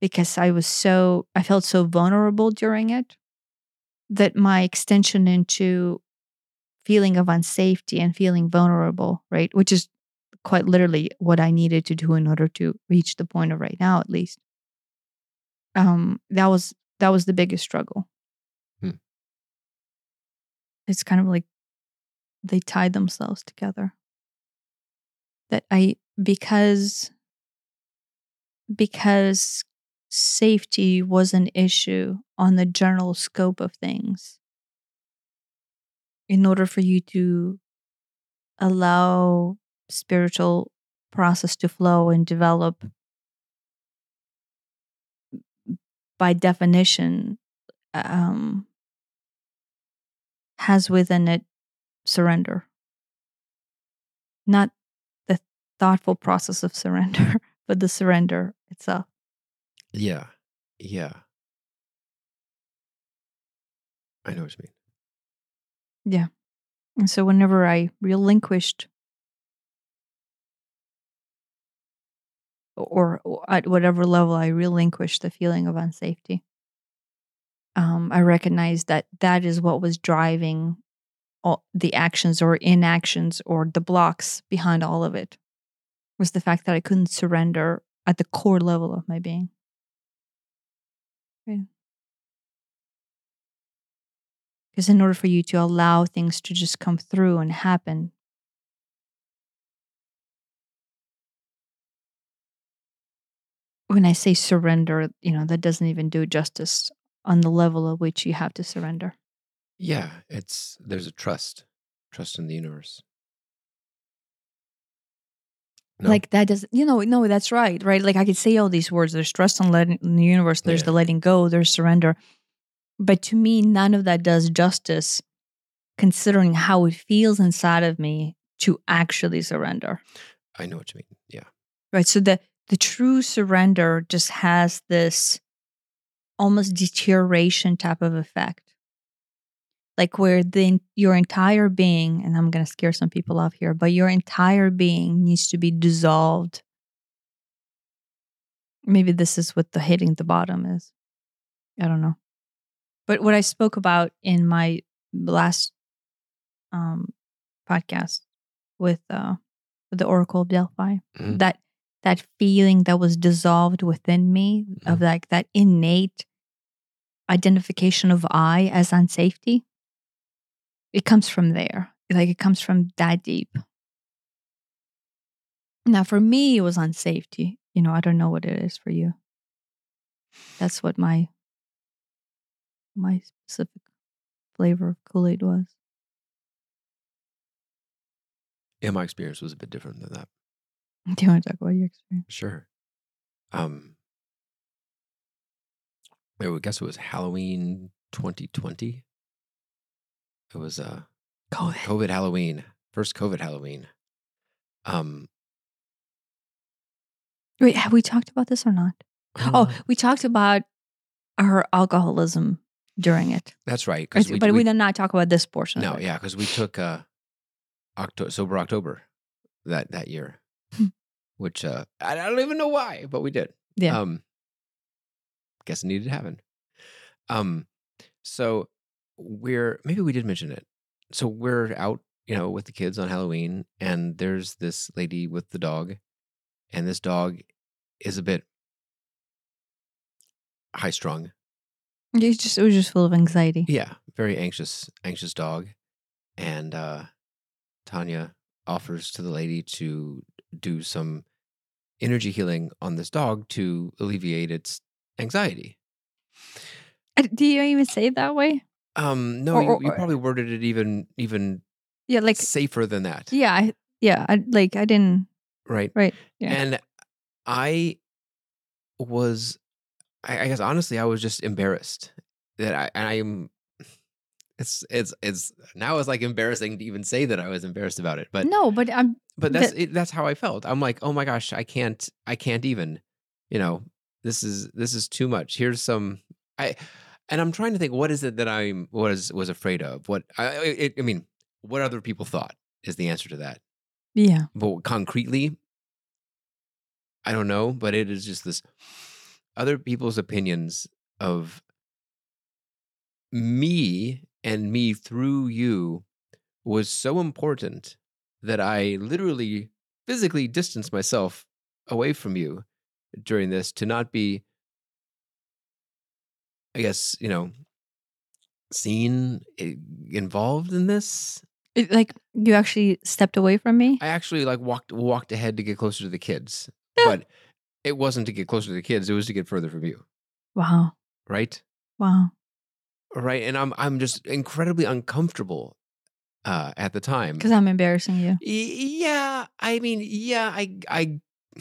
because I was so I felt so vulnerable during it that my extension into feeling of unsafety and feeling vulnerable, right, which is quite literally what I needed to do in order to reach the point of right now at least. Um that was that was the biggest struggle. Hmm. It's kind of like they tied themselves together. That I because because safety was an issue on the general scope of things. In order for you to allow spiritual process to flow and develop by definition um, has within it surrender not the thoughtful process of surrender, [LAUGHS] but the surrender itself. Yeah. Yeah. I know what you mean. Yeah. And so whenever I relinquished or, at whatever level I relinquished the feeling of unsafety, um, I recognized that that is what was driving all the actions or inactions or the blocks behind all of it was the fact that I couldn't surrender at the core level of my being. Right. Because in order for you to allow things to just come through and happen, when I say surrender, you know, that doesn't even do justice on the level at which you have to surrender. Yeah. It's, there's a trust, trust in the universe. No. Like that doesn't, you know, no, that's right, right? Like I could say all these words. There's trust in, letting, in the universe. There's Yeah. the letting go. There's surrender. But to me, none of that does justice, considering how it feels inside of me to actually surrender. I know what you mean. Yeah. Right. So the the true surrender just has this almost deterioration type of effect. Like where the your entire being, and I'm gonna scare some people off here, but your entire being needs to be dissolved. Maybe this is what the hitting the bottom is. I don't know. But what I spoke about in my last um podcast with uh with the Oracle of Delphi, Mhm. that that feeling that was dissolved within me of mm-hmm. like that innate identification of I as unsafety. It comes from there. Like it comes from that deep. Now for me it was unsafety. You know, I don't know what it is for you. That's what my my specific flavor of Kool-Aid was. Yeah. My experience was a bit different than that. [LAUGHS] Do you want to talk about your experience? Sure. Um, I would guess it was Halloween 2020. It was uh COVID. COVID Halloween, first COVID Halloween. Um, Wait, have we talked about this or not? Oh, uh, we talked about her alcoholism during it. that's right. 'cause but we, did not talk about this portion. no, yeah, because we took uh, October sober October that that year. Which uh, I, don't even know why, but we did. Yeah. Um, guess it needed to happen. Um, so we're maybe we did mention it. So we're out, you know, with the kids on Halloween, and there's this lady with the dog, and this dog is a bit high strung. It just it was just full of anxiety. Yeah, very anxious, anxious dog. And uh Tanya offers to the lady to do some energy healing on this dog to alleviate its anxiety. Do you even say it that way? Um no, Or- you, or- you or- probably worded it even even Yeah, like safer than that. yeah, I, yeah. I, like I didn't. Right. Right, yeah. And I was I, I guess honestly I was just embarrassed that I and I'm it's it's it's now it's like embarrassing to even say that I was embarrassed about it. But no, but I'm. But that's it, that's how I felt. I'm like, oh my gosh, I can't, I can't even, you know, this is this is too much. Here's some, I, and I'm trying to think, what is it that I was was afraid of? What I, it, I mean, what other people thought is the answer to that. Yeah. But concretely, I don't know. But it is just this other people's opinions of me and me through you was so important that I literally physically distanced myself away from you during this to not be, I guess, you know, seen, eh, involved in this. It, like you actually stepped away from me. I actually like walked walked ahead to get closer to the kids, Yeah. but it wasn't to get closer to the kids. It was to get further from you, Wow. right? Wow. Right, and I'm I'm just incredibly uncomfortable uh, at the time. Because I'm embarrassing you. Y- Yeah, I mean, yeah, I, I, [SIGHS]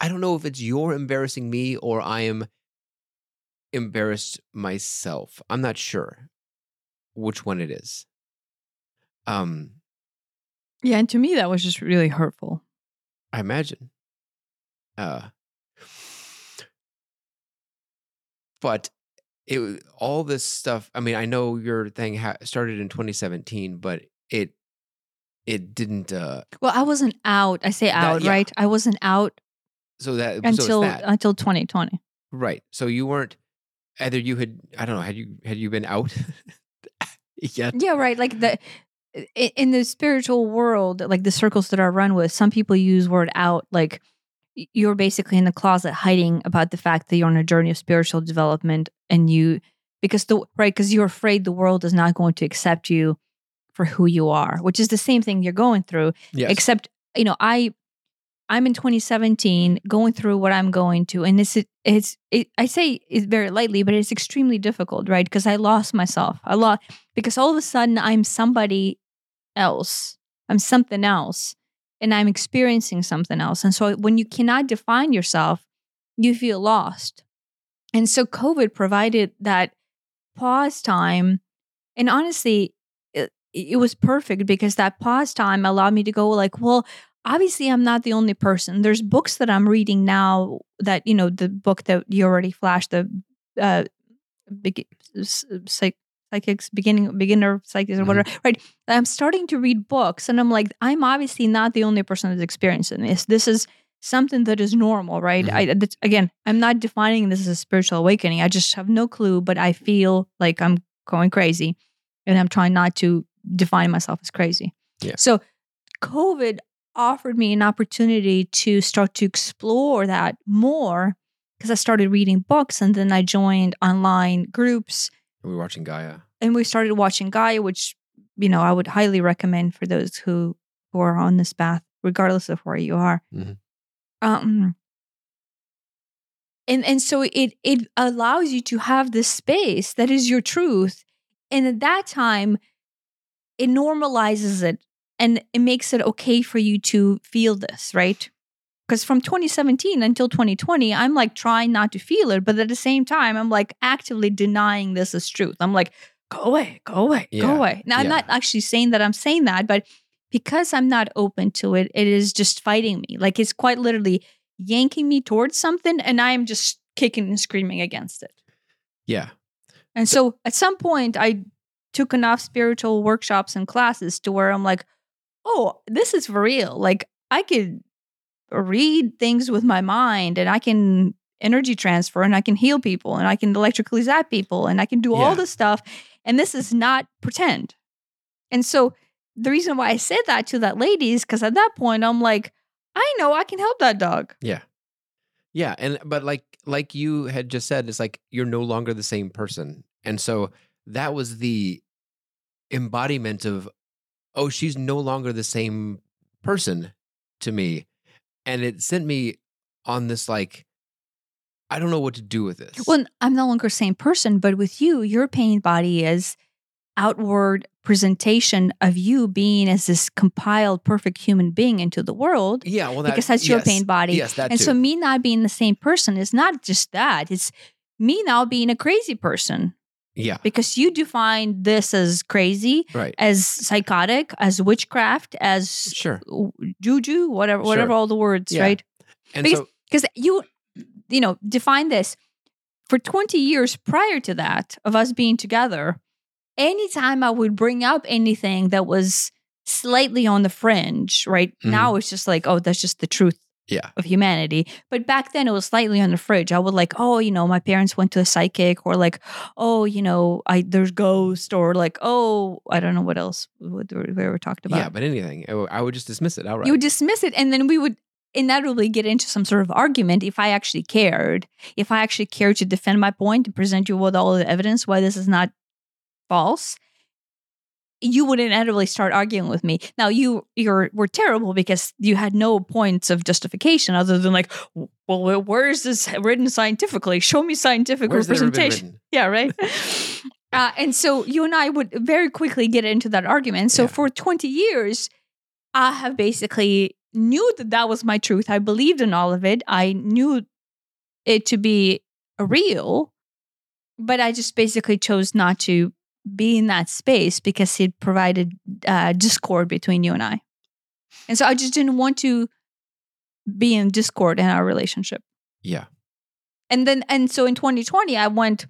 I don't know if it's you're embarrassing me or I am embarrassed myself. I'm not sure which one it is. Um, Yeah, and to me that was just really hurtful. I imagine. Uh, [SIGHS] but it all this stuff. I mean, I know your thing ha- started in 2017, but it it didn't. Uh, Well, I wasn't out. I say out, yeah. right? I wasn't out so that until it's that. until 2020. right. So you weren't either. You had I don't know. Had you had you been out [LAUGHS] yet? Yeah, right. Like the in the spiritual world, like the circles that I run with, some people use word out like you're basically in the closet hiding about the fact that you're on a journey of spiritual development and you because the right because you're afraid the world is not going to accept you for who you are, which is the same thing you're going through Yes. except you know i i'm in 2017 going through what i'm going to and it's it's it, i say it very lightly but it's extremely difficult right because i lost myself. I lost because all of a sudden i'm somebody else. I'm something else and i'm experiencing something else. And so when you cannot define yourself you feel lost. And so covid provided that pause time. And honestly it, it was perfect because that pause time allowed me to go like well obviously i'm not the only person. There's books that i'm reading now that you know the book that you already flashed the uh big, psych, psychics beginning beginner psychics or Mhm. whatever right i'm starting to read books and i'm like i'm obviously not the only person that's experiencing this this is something that is normal right Mhm. I, that's, again i'm not defining this as a spiritual awakening i just have no clue but i feel like i'm going crazy and i'm trying not to define myself as crazy Yeah. so covid offered me an opportunity to start to explore that more because i started reading books and then i joined online groups we were watching Gaia. And we started watching Gaia, which you know I would highly recommend for those who who are on this path, regardless of where you are. Mhm. Um, and and so it it allows you to have this space that is your truth, and at that time, it normalizes it and it makes it okay for you to feel this, right? Because from 2017 until 2020, I'm like trying not to feel it, but at the same time, I'm like actively denying this as truth. I'm like, go away, go away, Yeah, go away. Now, I'm not actually saying that I'm saying that, but because I'm not open to it, it is just fighting me. Like it's quite literally yanking me towards something, and I am just kicking and screaming against it. Yeah. And so at some point, I took enough spiritual workshops and classes to where I'm like, oh, this is for real. Like I could read things with my mind and I can energy transfer and I can heal people and I can electrically zap people and I can do Yeah. all this stuff. And this is not pretend. And so the reason why I said that to that lady is because at that point, I'm like, I know I can help that dog. Yeah. Yeah, and but like like you had just said, it's like you're no longer the same person. And so that was the embodiment of oh, she's no longer the same person to me. And it sent me on this like I don't know what to do with this. Well, I'm no longer the same person, but with you, your pain body is outward presentation of you being as this compiled perfect human being into the world yeah, well that, because that's your pain body. Yes, that and too. so me not being the same person is not just that. It's me now being a crazy person yeah, because you define this as crazy, right. as psychotic, as witchcraft, as Sure. juju, whatever, whatever Sure. all the words, Yeah. right? And because- so because you you know define this for 20 years prior to that of us being together anytime i would bring up anything that was slightly on the fringe right Mhm. now it's just like oh that's just the truth yeah. of humanity but back then it was slightly on the fringe. i would like oh you know my parents went to a psychic or like oh you know i there's ghost or like oh i don't know what else we we were talked about Yeah, but anything. I would- I would just dismiss it outright. you would dismiss it and then we would inevitably get into some sort of argument if i actually cared if i actually cared to defend my point and present you with all the evidence why this is not false you would inevitably start arguing with me now you you're were terrible because you had no points of justification other than like well where- is this written scientifically show me scientific Where's that ever been representation yeah, right. [LAUGHS] uh, and so you and I would very quickly get into that argument. So Yeah. for 20 years, I have basically knew that that was my truth. I believed in all of it. I knew it to be real, but I just basically chose not to be in that space because it provided uh, discord between you and I. And so I just didn't want to be in discord in our relationship. Yeah. And then, and so in 2020, I went,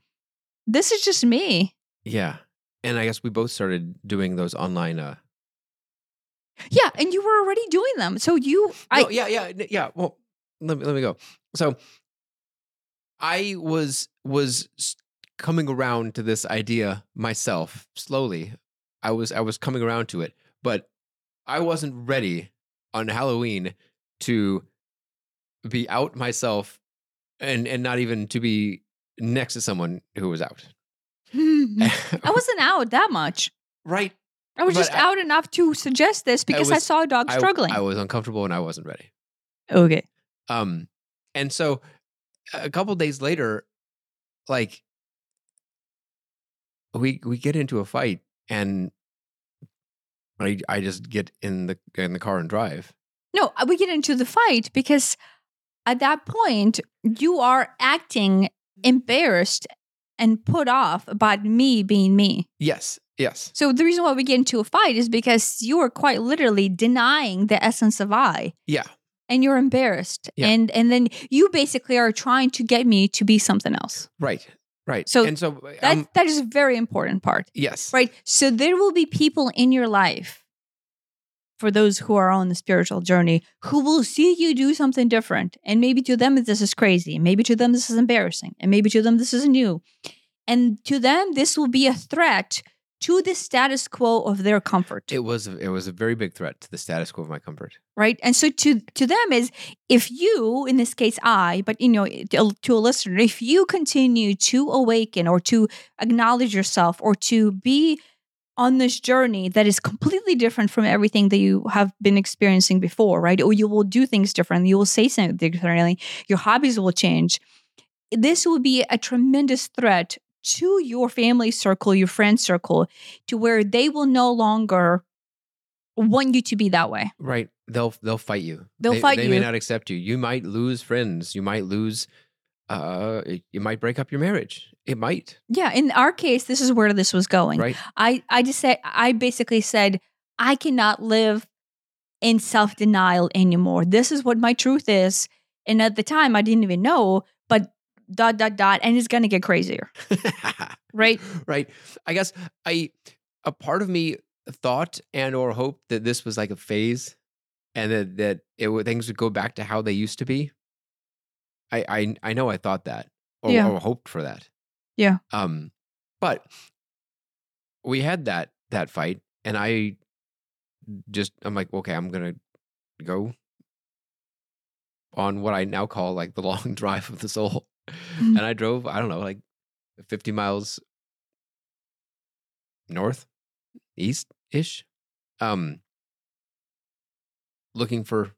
this is just me. Yeah. And I guess we both started doing those online uh Yeah. And you were already doing them. So you, I, No, yeah, yeah, yeah. Well, let me let me go. So I was was coming around to this idea myself slowly. I was I was coming around to it, but I wasn't ready on Halloween to be out myself and and not even to be next to someone who was out. [LAUGHS] I [LAUGHS] wasn't out that much. right. I was But just I- out enough to suggest this because I, was- saw a dog struggling. I was uncomfortable and I wasn't ready. okay. Um, and so a couple days later, like we we get into a fight, and I I just get in the in the car and drive. No, uh, we get into the fight because at that point you are acting embarrassed and put off about me being me. Yes, yes, So the reason why we get into a fight is because you are quite literally denying the essence of I. yeah, And you're embarrassed. Yeah. And and then you basically are trying to get me to be something else. right, right. So and so That um, that is a very important part. yes, Right. So there will be people in your life for those who are on the spiritual journey who will see you do something different. And maybe to them, this is crazy. Maybe to them, this is embarrassing. And maybe to them, this is new. And to them, this will be a threat to the status quo of their comfort. It was it was a very big threat to the status quo of my comfort. right and so to to them is if you in this case i but you know to, to a listener if you continue to awaken or to acknowledge yourself or to be on this journey that is completely different from everything that you have been experiencing before right or you will do things differently you will say something differently your hobbies will change this will be a tremendous threat to your family circle your friend circle to where they will no longer want you to be that way Right. They'll they'll fight you. They'll they, fight They may not accept you. You might lose friends. You might lose. Uh, you might break up your marriage. It might. Yeah, in our case, this is where this was going. Right. I I just said I basically said I cannot live in self denial anymore. This is what my truth is, and at the time I didn't even know. But dot dot dot, and it's gonna get crazier, [LAUGHS] right? right. I guess I a part of me thought and or hoped that this was like a phase, and that that it would things would go back to how they used to be. I I I know I thought that or, Yeah. or hoped for that. Yeah. Um, but we had that that fight, and I just I'm like, okay, I'm gonna go on what I now call like the [LAUGHS] long drive of the soul. Mhm. And I drove, I don't know, like 50 miles north, east ish, um, looking for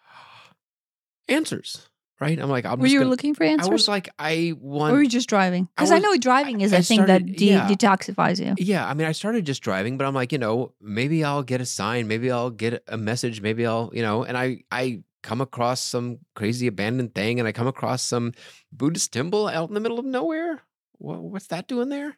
[GASPS] answers. Right? I'm like, I'm Were just you gonna- looking for answers? I was like, I or want. were you just driving? Because I, was- know driving is I a thing started- that de- yeah. detoxifies you. Yeah, I mean, I started just driving, but I'm like, you know, maybe I'll get a sign, maybe I'll get a message, maybe I'll, you know, and I I come across some crazy abandoned thing, and I come across some Buddhist temple out in the middle of nowhere. What, what's that doing there?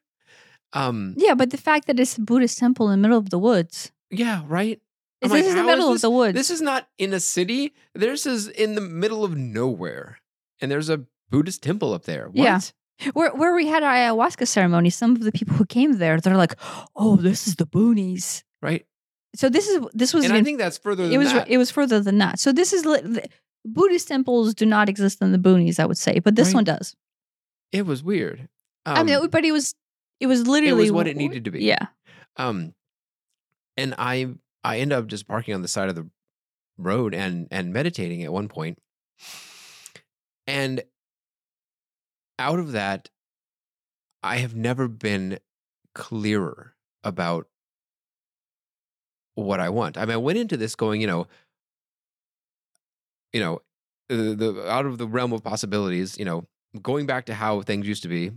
Um, Yeah, but the fact that it's a Buddhist temple in the middle of the woods. yeah, right. I'm This like, is the middle this- of the woods. This is not in a city. This is in the middle of nowhere, and there's a Buddhist temple up there. What? Yeah. where where we had our ayahuasca ceremony, some of the people who came there, they're like, "Oh, this is the boonies." Right. So this is this was And I think that's further than it was that. it was further than that. So this is the- Buddhist temples do not exist in the boonies, I would say, but this Right. one does. It was weird. I mean, Um, it- but it was it was literally what it needed to be. Yeah, um and i i end up just parking on the side of the road and and meditating at one point and out of that i have never been clearer about what i want i mean i went into this going you know you know the, the out of the realm of possibilities you know going back to how things used to be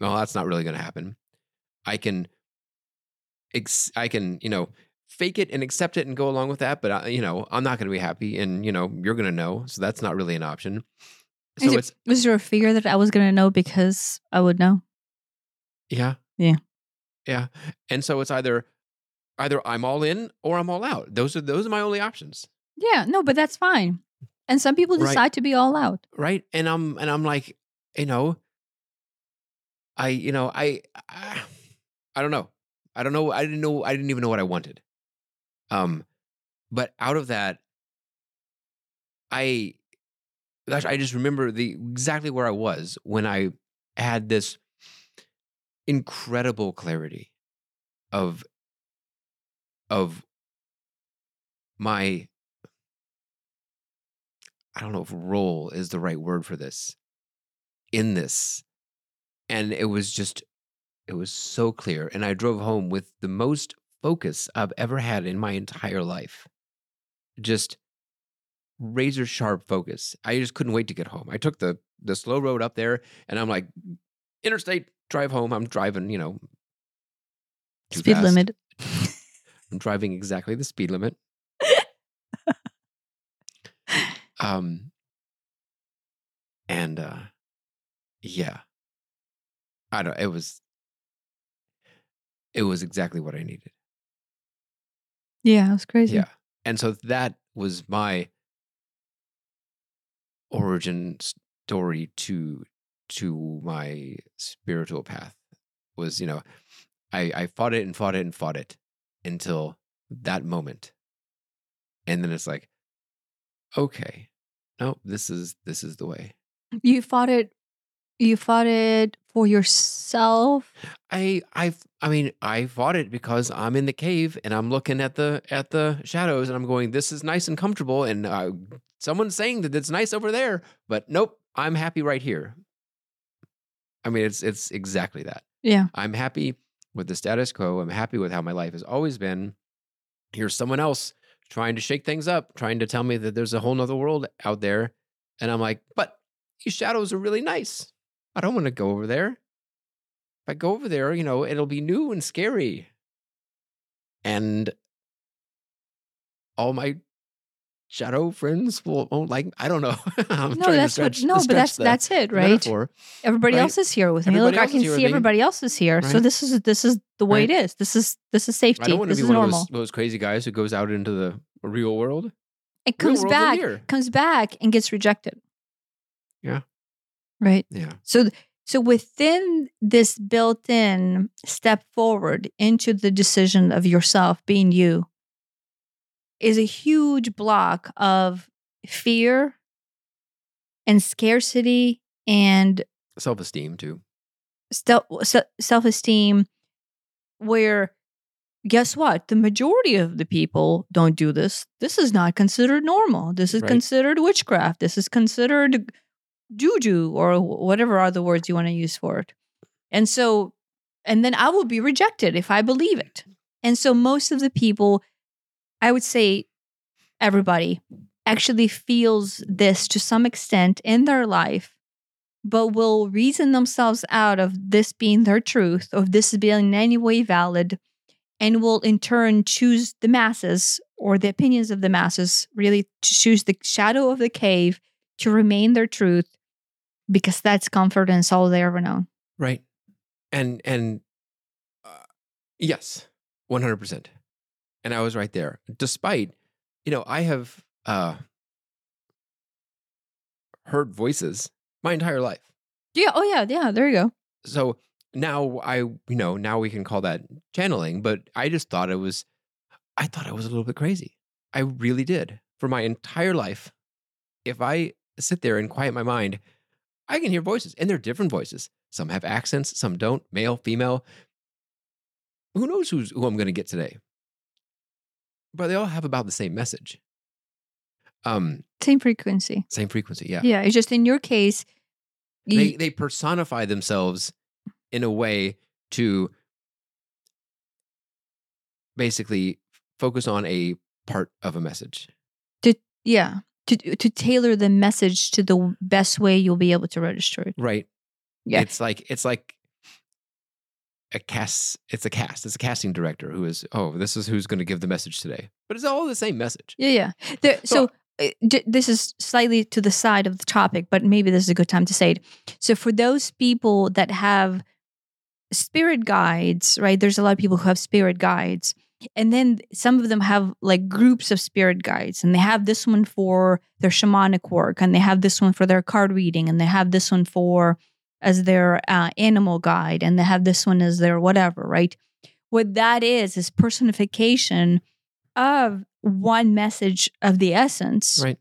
well that's not really going to happen i can ex- I can, you know, fake it and accept it and go along with that. But I, you know, I'm not going to be happy, and you know, you're going to know, so that's not really an option. So it- it's was there a fear that I was going to know because I would know? yeah, Yeah. yeah, and so it's either either I'm all in or I'm all out. Those are those are my only options. Yeah, no, but that's fine. And some people Right. decide to be all out. right and i'm and i'm like you know i you know i i, I don't know i don't know i didn't know i didn't even know what i wanted um but out of that i gosh i just remember the exactly where i was when i had this incredible clarity of of my I don't know if role is the right word for this in this. And it was just, it was so clear. And I drove home with the most focus I've ever had in my entire life. Just razor sharp focus. I just couldn't wait to get home. I took the the slow road up there and I'm like, interstate drive home. I'm driving, you know, Speed fast. limit. I'm driving exactly the speed limit. um and uh yeah. I don't it was it was exactly what I needed. Yeah, it was crazy. Yeah. And so that was my origin story to to my spiritual path was, you know, I I fought it and fought it and fought it until that moment. And then it's like, okay, no, this is this is the way. You fought it. You fought it for yourself. I I I mean I fought it because I'm in the cave and I'm looking at the at the shadows and I'm going this is nice and comfortable and uh, someone's saying that it's nice over there but nope I'm happy right here. I mean it's it's exactly that. Yeah. I'm happy with the status quo. I'm happy with how my life has always been. Here's someone else trying to shake things up, trying to tell me that there's a whole nother world out there. And I'm like, but these shadows are really nice. I don't want to go over there. If I go over there, you know, it'll be new and scary. And all my shadow friends will won't like I don't know. [LAUGHS] I'm no, to that's stretch, what. No, [LAUGHS] but that's that's it, right? metaphor. Everybody right? else is here with me. Everybody Look, I can see everybody else is here. So this is this is the way Right. it is. This is this is I safety. don't want to This be is one of normal. those, those crazy guys who goes out into the real world. It comes back, comes back, and gets rejected. Yeah. Right. Yeah. So so within this built-in step forward into the decision of yourself being you is a huge block of fear and scarcity and Self esteem too. stel- se- self-esteem where guess what? The majority of the people don't do this. This is not considered normal. This is Right. considered witchcraft. This is considered juju or whatever other words you want to use for it. And so and then i will be rejected if i believe it. And so most of the people i would say everybody actually feels this to some extent in their life but will reason themselves out of this being their truth, of this being in any way valid, and will in turn choose the masses or the opinions of the masses, really to choose the shadow of the cave to remain their truth because that's comfort and it's all they ever known. Right. And and uh, yes, one hundred percent. And I was right there, despite you know I have uh, heard voices my entire life. Yeah. Oh, yeah. Yeah. There you go. So now I you know now we can call that channeling, but I just thought it was I thought I was a little bit crazy. I really did for my entire life. If I sit there and quiet my mind, I can hear voices, and they're different voices. Some have accents, some don't, male, female. Who knows who's, who I'm going to get today? But they all have about the same message. Um, Same frequency. same frequency, yeah. Yeah. It's just in your case, you- They they personify themselves in a way to basically focus on a part of a message. To yeah. To, to tailor the message to the best way you'll be able to register it. Right. Yeah. It's like it's like a cast it's a cast. It's a casting director who is, oh, this is who's going to give the message today. But it's all the same message. Yeah, yeah. There, So- so uh, this is slightly to the side of the topic, but maybe this is a good time to say it. So for those people that have spirit guides, right? There's a lot of people who have spirit guides. and then some of them have like groups of spirit guides and they have this one for their shamanic work and they have this one for their card reading and they have this one for as their uh, animal guide and they have this one as their whatever right what that is is personification of one message of the essence Right.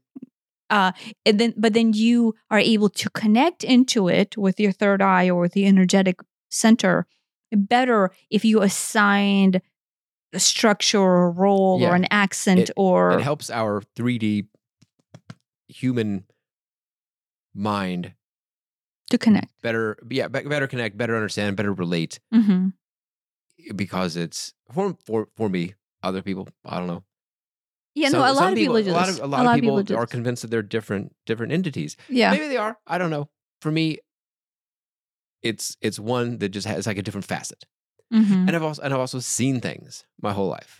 uh and then but then you are able to connect into it with your third eye or with the energetic center better if you assigned a structure or a role Yeah. or an accent or it helps our 3D human mind to connect better, yeah, be- better connect, better understand, better relate hmm because it's for for for me. Other people, I don't know. yeah Some- no a lot of people, do a lot of a lot, of people, do are convinced that they're different different entities. yeah Maybe they are. I don't know. For me, it's it's one that just has like a different facet. hmm And I've also and I've also seen things my whole life.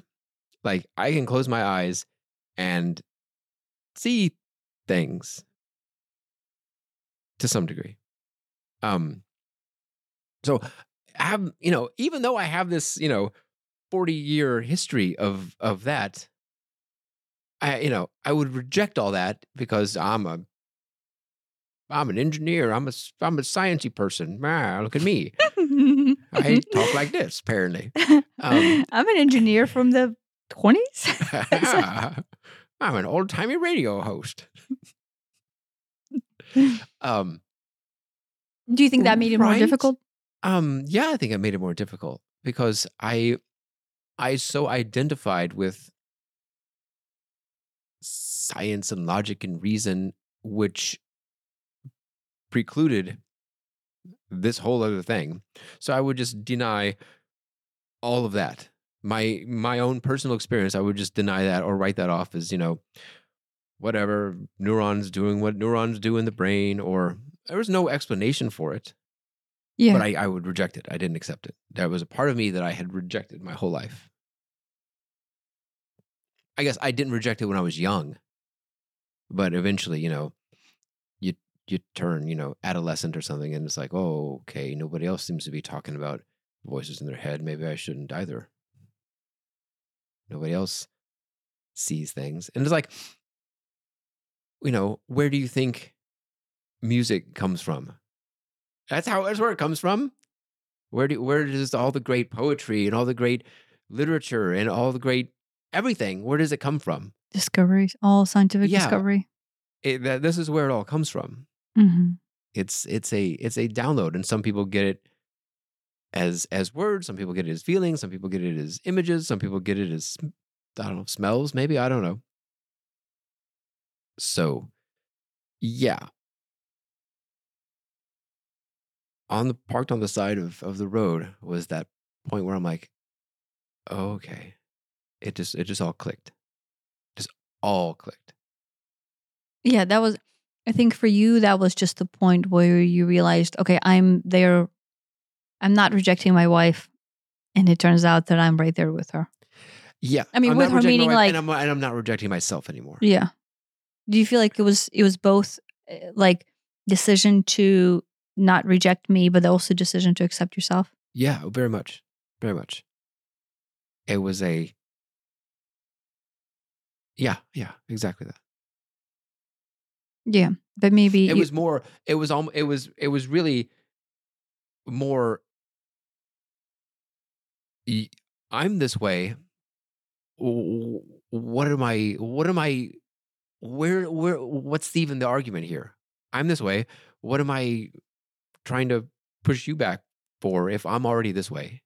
Like I can close my eyes and see things to some degree. Um so I have, you know, even though I have this, you know, 40 year history of of that, I you know, I would reject all that because I'm a I'm an engineer. I'm a I'm a sciencey person. Ah, look at me. I talk like this, apparently. Um, [LAUGHS] i'm an engineer from the 20s [LAUGHS] [LAUGHS] I'm an old timey radio host. um, do you think that made it more difficult um, yeah, I think it made it more difficult because I, I so identified with science and logic and reason, which precluded this whole other thing. So I would just deny all of that. My my own personal experience, I would just deny that or write that off as, you know, whatever, neurons doing what neurons do in the brain, or there was no explanation for it yeah but I, I would reject it. I didn't accept it. That was a part of me that I had rejected my whole life. I guess I didn't reject it when I was young, but eventually, you know, you you turn, you know, adolescent or something, and it's like, oh, okay, nobody else seems to be talking about voices in their head. Maybe I shouldn't either. Nobody else sees things, and it's like, you know, where do you think music comes from? That's how that's where it comes from. Where do where does all the great poetry and all the great literature and all the great everything? Where does it come from? discoveries all scientific Yeah. discovery It, that, this is where it all comes from. hmm It's it's a it's a download, and some people get it as as words. Some people get it as feelings. Some people get it as images. Some people get it as I don't know smells. Maybe I don't know. So, yeah, on the parked on the side of of the road was that point where I'm like, oh, okay, it just it just all clicked, just all clicked. yeah that was i think for you that was just the point where you realized okay i'm there i'm not rejecting my wife and it turns out that i'm right there with her. Yeah, I mean, I'm with her meaning, wife, like- and I'm, and I'm not rejecting myself anymore. yeah do you feel like it was it was both uh, like decision to not reject me but also decision to accept yourself Yeah, very much. Very much. It was a Yeah, yeah, exactly that. yeah but maybe It you- was more it was almost it was it was really more i'm this way. What am I what am I where where what's even the argument here? I'm this way. What am I trying to push you back for if I'm already this way?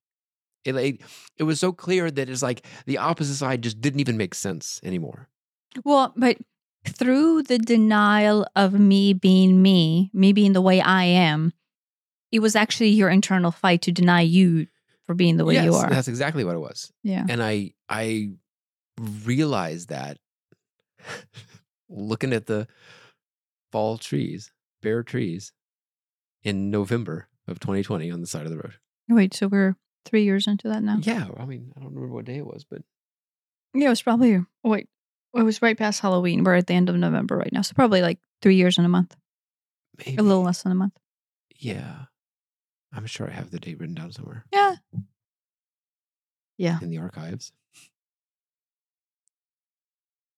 It like, it was so clear that it's like the opposite side just didn't even make sense anymore. Well, but through the denial of me being me, me being the way I am, it was actually your internal fight to deny you for being the way you are. That's exactly what it was. Yeah. And I I realized that looking at the fall trees, bare trees in November of 2020 on the side of the road. Wait, so we're three years into that now? Yeah, I mean, I don't remember what day it was, but Yeah, it was probably, oh, wait, it was right past Halloween. We're at the end of November right now. So probably like three years and a month, maybe a little less than a month. Yeah. I'm sure I have the date written down somewhere. Yeah. Yeah. in the archives.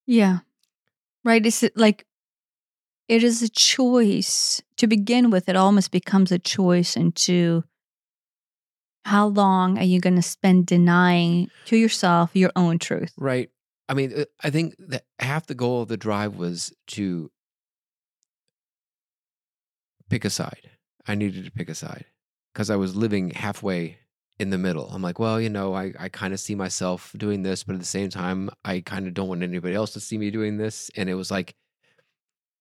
Yeah. Right. It's like it is a choice to begin with. It almost becomes a choice into how long are you going to spend denying to yourself your own truth? Right. I mean, uh, I think that half the goal of the drive was to pick a side. I needed to pick a side because I was living halfway in the middle. I'm like, well, you know, I, I kind of see myself doing this, but at the same time, I kind of don't want anybody else to see me doing this. And it was like,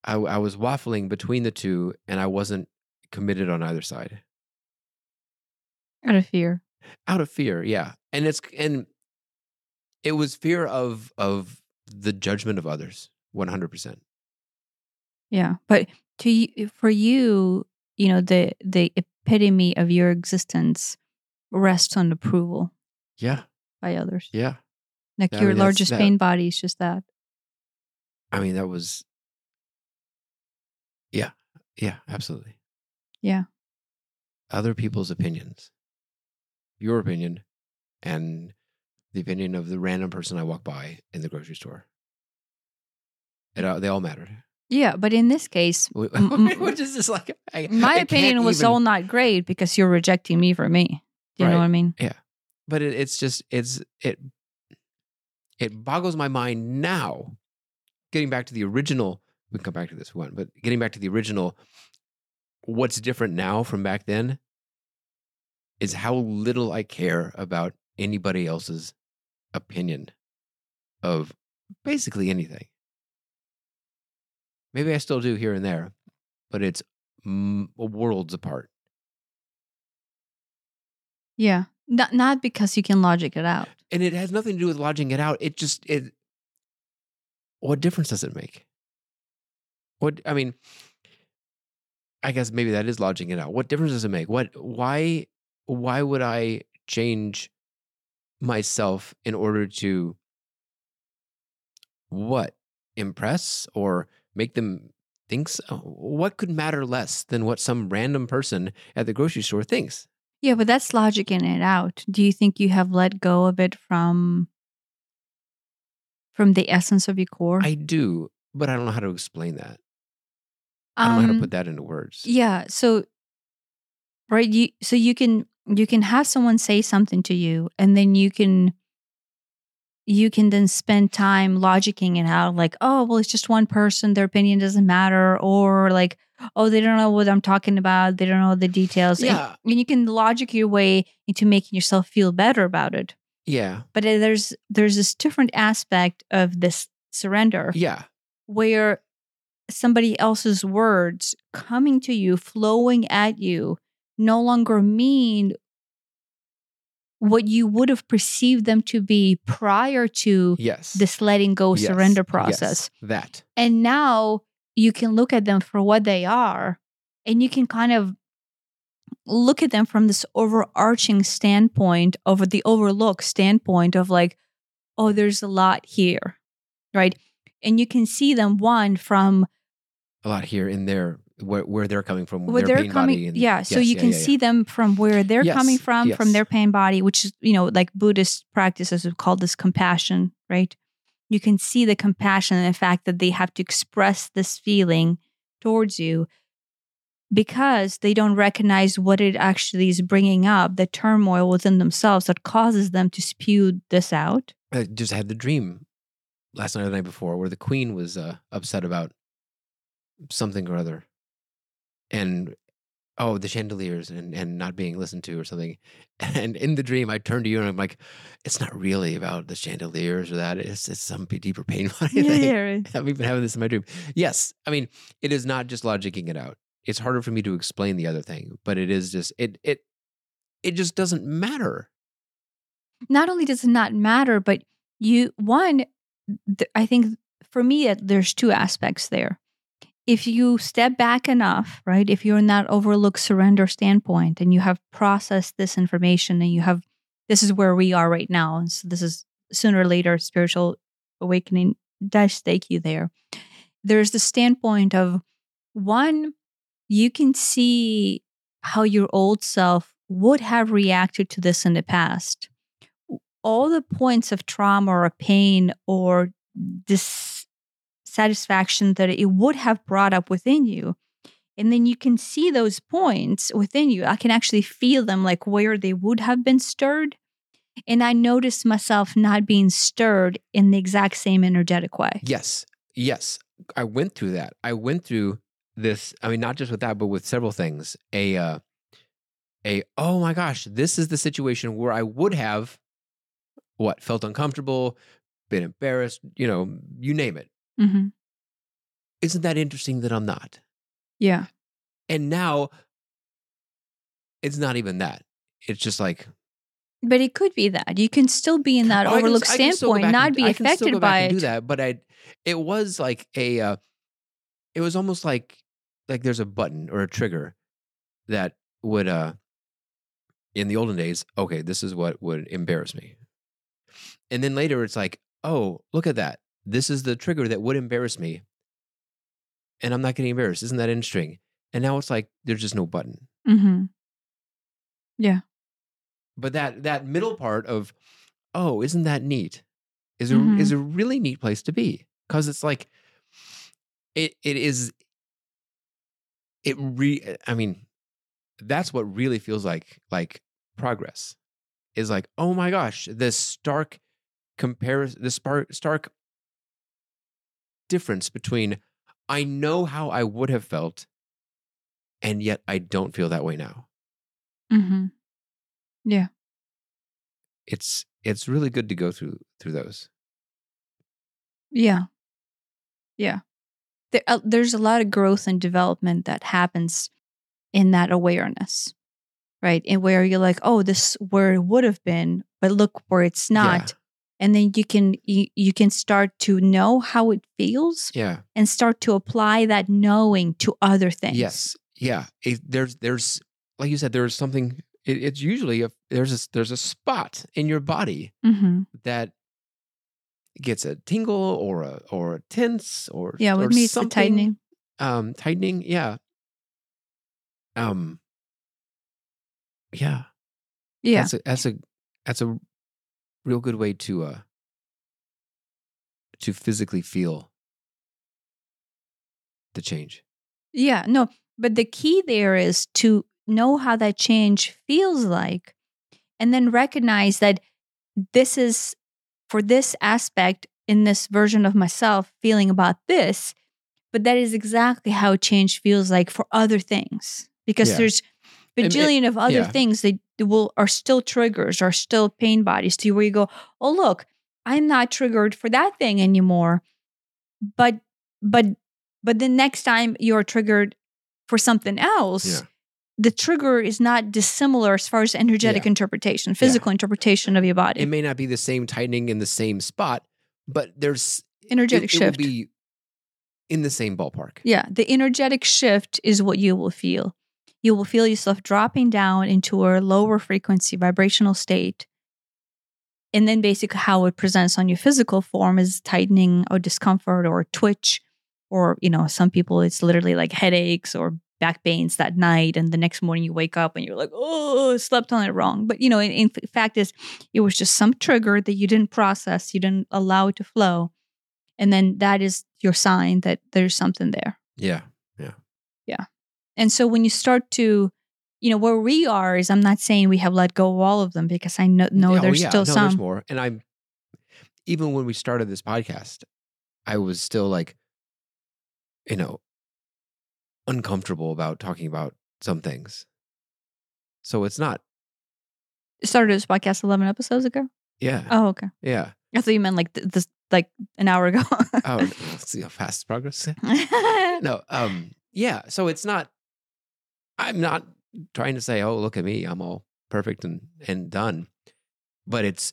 I, I was waffling between the two and I wasn't committed on either side Out of fear. out of fear yeah and it's and it was fear of of the judgment of others 100% Yeah. But to you, for you, you know, the the epitome of your existence rests on approval yeah by others. yeah Like I your mean, that's- largest that- pain body is just that. i mean that was yeah yeah absolutely Yeah. other people's opinions your opinion and the opinion of the random person i walk by in the grocery store it, all- they all mattered Yeah. But in this case, Wh- m- [LAUGHS] which is just like I, my I opinion was even- all not great because you're rejecting me for me. Do you know what I mean? Yeah. But it, it's just it's it it boggles my mind now getting back to the original we can come back to this one but getting back to the original what's different now from back then is how little i care about anybody else's opinion of basically anything maybe i still do here and there but it's worlds apart Yeah. Not not because you can logic it out. and it has nothing to do with lodging it out. It just it. What difference does it make? What I mean, I guess maybe that is lodging it out. What difference does it make? What why why would I change myself in order to what impress or make them think so? What could matter less than what some random person at the grocery store thinks? Yeah, but that's logic in it out. Do you think you have let go of it from from the essence of your core? I do, but I don't know how to explain that. I don't know how to Um, put that into words. Yeah. So, right. You so you can you can have someone say something to you, and then you can you can then spend time logicking it out, like, oh, well, it's just one person, their opinion doesn't matter, or like, oh, they don't know what I'm talking about, they don't know the details. Yeah. and you can logic your way into making yourself feel better about it. Yeah. But uh, there's there's this different aspect of this surrender Yeah. where somebody else's words coming to you, flowing at you, no longer mean what you would have perceived them to be prior to Yes. this letting go Yes. surrender Yes. process. That. And now you can look at them for what they are and you can kind of look at them from this overarching standpoint over the overlook standpoint of like oh there's a lot here right and you can see them one from A lot here in there where, where they're coming from. where their they're coming and, yeah so you yeah, can yeah, yeah. see them from where they're Yes, coming from from their pain body which is you know like buddhist practices would call this compassion right you can see the compassion and the fact that they have to express this feeling towards you because they don't recognize what it actually is bringing up the turmoil within themselves that causes them to spew this out I just had the dream last night or the night before where the queen was uh, upset about something or other. And oh, the chandeliers and, and not being listened to or something. [LAUGHS] And in the dream, I turn to you and I'm like, it's not really about the chandeliers or that. It's, it's some deeper pain. [LAUGHS] [LAUGHS] thing. right. I've been having this in my dream. Yes, I mean it is not just logicking it out. It's harder for me to explain the other thing, but it is just it it it just doesn't matter. not only does it not matter, but you one, th- I think for me, uh, there's two aspects there. If you step back enough, right? If you're in that overlook surrender standpoint and you have processed this information and you have, this is where we are right now. And so this is sooner or later, spiritual awakening does take you there. There's the standpoint of one, you can see how your old self would have reacted to this in the past all the points of trauma or pain or dissatisfaction that it would have brought up within you. And then you can see those points within you. I can actually feel them like where they would have been stirred. And I noticed myself not being stirred in the exact same energetic way. Yes. Yes. I went through that. I went through this. I mean, not just with that, but with several things. A, uh, a, oh my gosh, this is the situation where I would have what felt uncomfortable, been embarrassed, you know, you name it. Mm-hmm. Isn't that interesting that I'm not? Yeah. And now it's not even that. It's just like, But it could be that. You can still be in that Oh, I can- overlooked I can standpoint, not and- be I can still go affected by it. Do that, but I, it was like a, uh, it was almost like like there's a button or a trigger that would, uh, in the olden days, okay, this is what would embarrass me, and then later it's like, oh, look at that, this is the trigger that would embarrass me, and I'm not getting embarrassed. Isn't that interesting? And now it's like there's just no button. Mm-hmm. Yeah. But that that middle part of oh isn't that neat is a Mhm. is a really neat place to be because it's like it it is it re i mean that's what really feels like like progress is like oh my gosh this stark comparison this stark difference between i know how i would have felt and yet i don't feel that way now Mm-hmm. Yeah. It's it's really good to go through through those. Yeah. Yeah. There, uh, there's a lot of growth and development that happens in that awareness, right? And where you're like, oh, this where it would have been, but look where it's not. And then you can you, you can start to know how it feels Yeah. and start to apply that knowing to other things. Yes. Yeah. It, there's there's like you said there's something. It, it's usually a there's a there's a spot in your body Mm-hmm. that gets a tingle or a or a tense or Yeah, with or me it's the tightening. Um, tightening. Yeah. Um. Yeah. Yeah. That's a that's a that's a real good way to uh to physically feel the change. Yeah, no, but the key there is to know how that change feels like and then recognize that this is for this aspect in this version of myself feeling about this, but that is exactly how change feels like for other things because Yeah. there's And it- bajillion of other yeah. things that will are still triggers are still pain bodies to where you go, oh look, I'm not triggered for that thing anymore. But but but the next time you're triggered for something else, Yeah. the trigger is not dissimilar as far as energetic Yeah. interpretation, physical interpretation of your body. It may not be the same tightening in the same spot, but there's energetic it, it will shift. be in the same ballpark. Yeah, the energetic shift is what you will feel. You will feel yourself dropping down into a lower frequency vibrational state. And then basically how it presents on your physical form is tightening or discomfort or twitch or you know some people it's literally like headaches or back pains that night and the next morning you wake up and you're like oh slept on it wrong but you know in, in fact is it was just some trigger that you didn't process you didn't allow it to flow and then that is your sign that there's something there yeah yeah Yeah. And so when you start to, you know, where we are is I'm not saying we have let go of all of them because I know, know oh, there's yeah. still no, There's some. more. And I'm even when we started this podcast, I was still like, you know, uncomfortable about talking about some things. So it's not. Started this podcast 11 episodes ago. Yeah. Oh, okay. Yeah. I thought you meant like th- this, like an hour ago. Oh, let's [LAUGHS] [LAUGHS] see how fast progress. [LAUGHS] No. Um. Yeah. So it's not. I'm not trying to say, oh, look at me, I'm all perfect and and done, but it's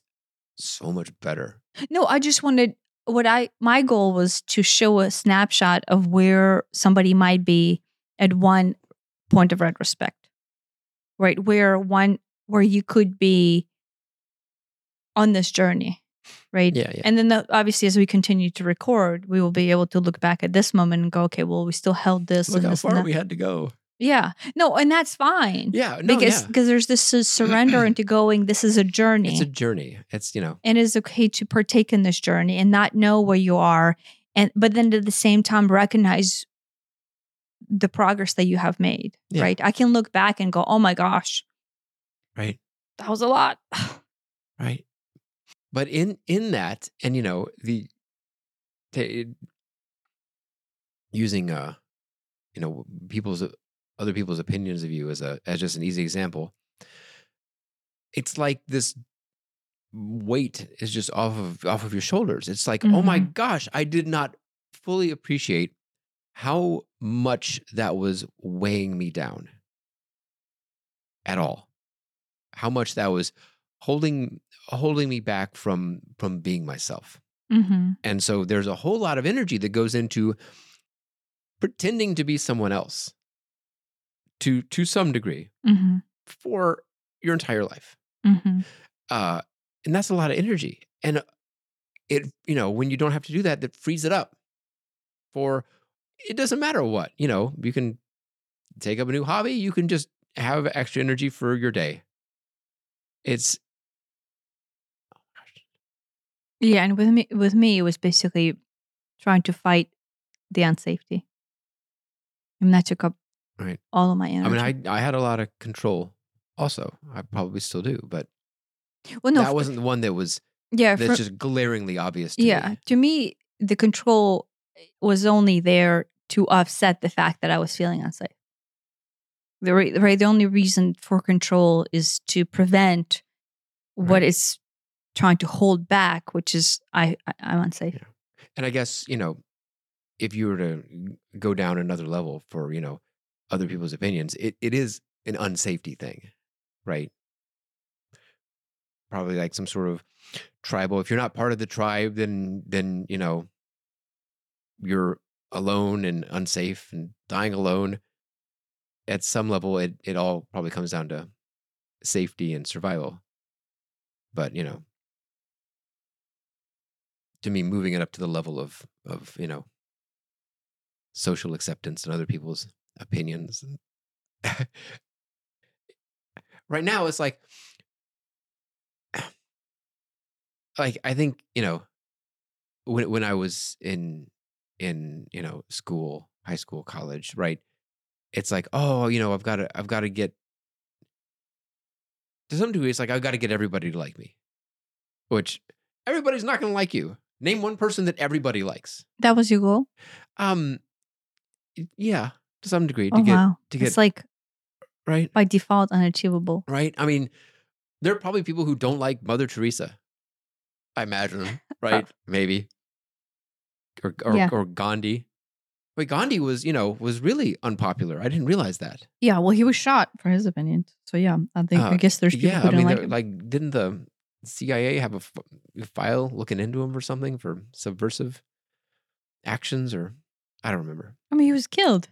so much better. no, I just wanted what I my goal was to show a snapshot of where somebody might be at one point of retrospect, right? Where one where you could be on this journey, right? Yeah. Yeah. And then, the, obviously, as we continue to record, we will be able to look back at this moment and go, okay, well, we still held this Look and how this far we had to go. Yeah. No, and that's fine. Yeah, no, because yeah. because there's this uh, surrender [CLEARS THROAT] into going this is a journey It's a journey. It's you know, and it's okay to partake in this journey and not know where you are and but then at the same time recognize the progress that you have made Yeah. right i can look back and go oh my gosh right, that was a lot [SIGHS] right. But in in that, and you know, the using uh, you know, people's other people's opinions of you as a as just an easy example. It's like this weight is just off of off of your shoulders. It's like, oh my gosh, I did not fully appreciate how much that was weighing me down at all. How much that was holding holding me back from from being myself. mm-hmm. And so there's a whole lot of energy that goes into pretending to be someone else to to some degree Mm-hmm. for your entire life. Mm-hmm. Uh and that's a lot of energy. And it you know, when you don't have to do that that frees it up for it doesn't matter what, you know, you can take up a new hobby, you can just have extra energy for your day. It's yeah and with me with me it was basically trying to fight the unsafety and that took up Right. all of my energy I mean, I I had a lot of control also. I probably still do, but well no that wasn't the one that was yeah that's just glaringly obvious to me. yeah me. to me the control eh, was only there to offset the fact that i was feeling unsafe the right, right the only reason for control is to prevent what Right. it's trying to hold back which is i, I i'm unsafe Yeah. And I guess, you know, if you were to mm, go down another level for, you know, other people's opinions, it, it is an unsafety thing, right? Probably like some sort of tribal. If you're not part of the tribe, then then, you know, you're alone and unsafe and dying alone. At some level, it it all probably comes down to safety and survival. But, you know, to me moving it up to the level of of you know social acceptance and other people's opinions [LAUGHS] right now it's like like i think you know when when i was in in you know school high school college right it's like oh you know i've got to i've got to get to some degree it's like i've got to get everybody to like me which everybody's not going to like you. Name one person that everybody likes. That was your goal? Um yeah to some degree to oh get wow to get it's like right by default unachievable right i mean there are probably people who don't like mother teresa i imagine [LAUGHS] right maybe or or, Yeah. or gandhi Wait, Gandhi was, you know, was really unpopular. I didn't realize that. yeah well he was shot for his opinion so yeah i think i Uh, guess there's people yeah, who I don't mean, like him like, didn't the CIA have a f- file looking into him or something for subversive actions? Or I don't remember. i mean he was killed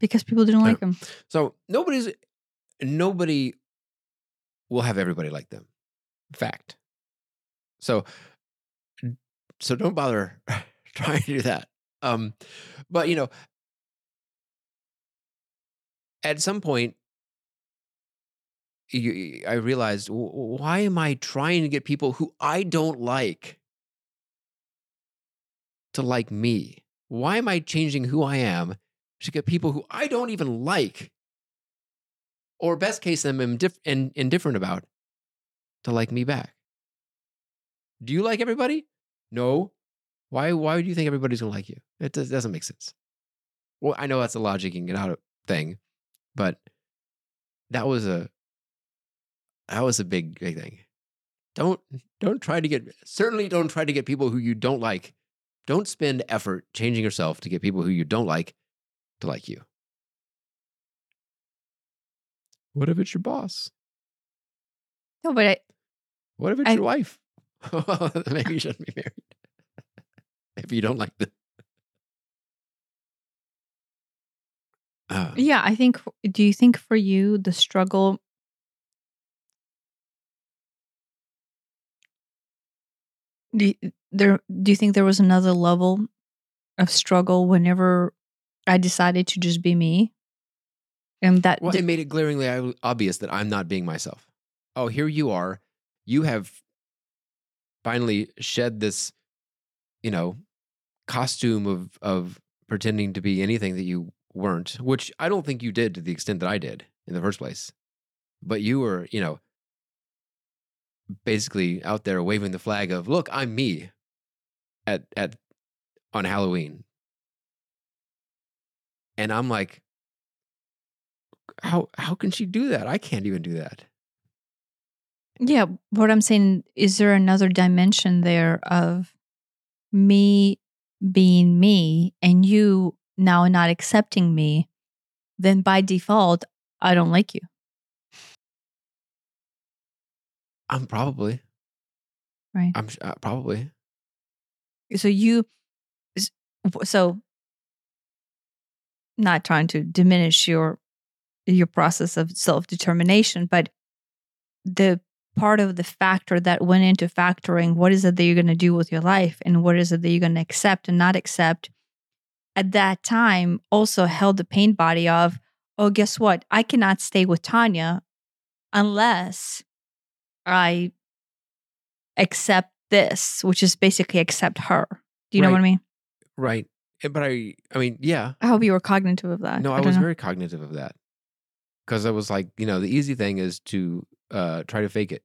because people didn't like him So nobody's nobody will have everybody like them. Fact. So so don't bother [LAUGHS] trying to do that. Um but you know at some point you, I realized why am I trying to get people who I don't like to like me? Why am I changing who I am to get people who I don't even like, or best case, I'm indif- in, indifferent about, to like me back? Do you like everybody? No. Why? Why do you think everybody's gonna like you? It does, doesn't make sense. Well, I know that's a logic and get out of thing, but that was a that was a big big thing. Don't don't try to get certainly don't try to get people who you don't like. Don't spend effort changing yourself to get people who you don't like to like you. What if it's your boss? no but i What if it's I- your wife? [LAUGHS] Maybe you shouldn't be married [LAUGHS] if you don't like them. Uh, Yeah, I think. Do you think for you the struggle? Do you, there? Do you think there was another level of struggle whenever I decided to just be me. And that Well, d- it made it glaringly obvious that I'm not being myself. Oh, here you are. You have finally shed this, you know, costume of of pretending to be anything that you weren't, which I don't think you did to the extent that I did in the first place. But you were, you know, basically out there waving the flag of, "Look, I'm me." At at on Halloween. And I'm like, how how can she do that? I can't even do that. Yeah, what I'm saying is there another dimension there of me being me and you now not accepting me, then by default, I don't like you. I'm probably. Right. I'm uh, probably. So you, so not trying to diminish your your process of self determination, but the part of the factor that went into factoring what is it that you're going to do with your life and what is it that you're going to accept and not accept at that time also held the pain body of oh guess what? I cannot stay with tanya unless i accept this which is basically accept her. Do you know what i mean? Right. Eh, But I I mean, yeah. i hope you were cognitive of that No, I, don't was know. very cognitive of that. Cuz I was like, you know, the easy thing is to uh try to fake it.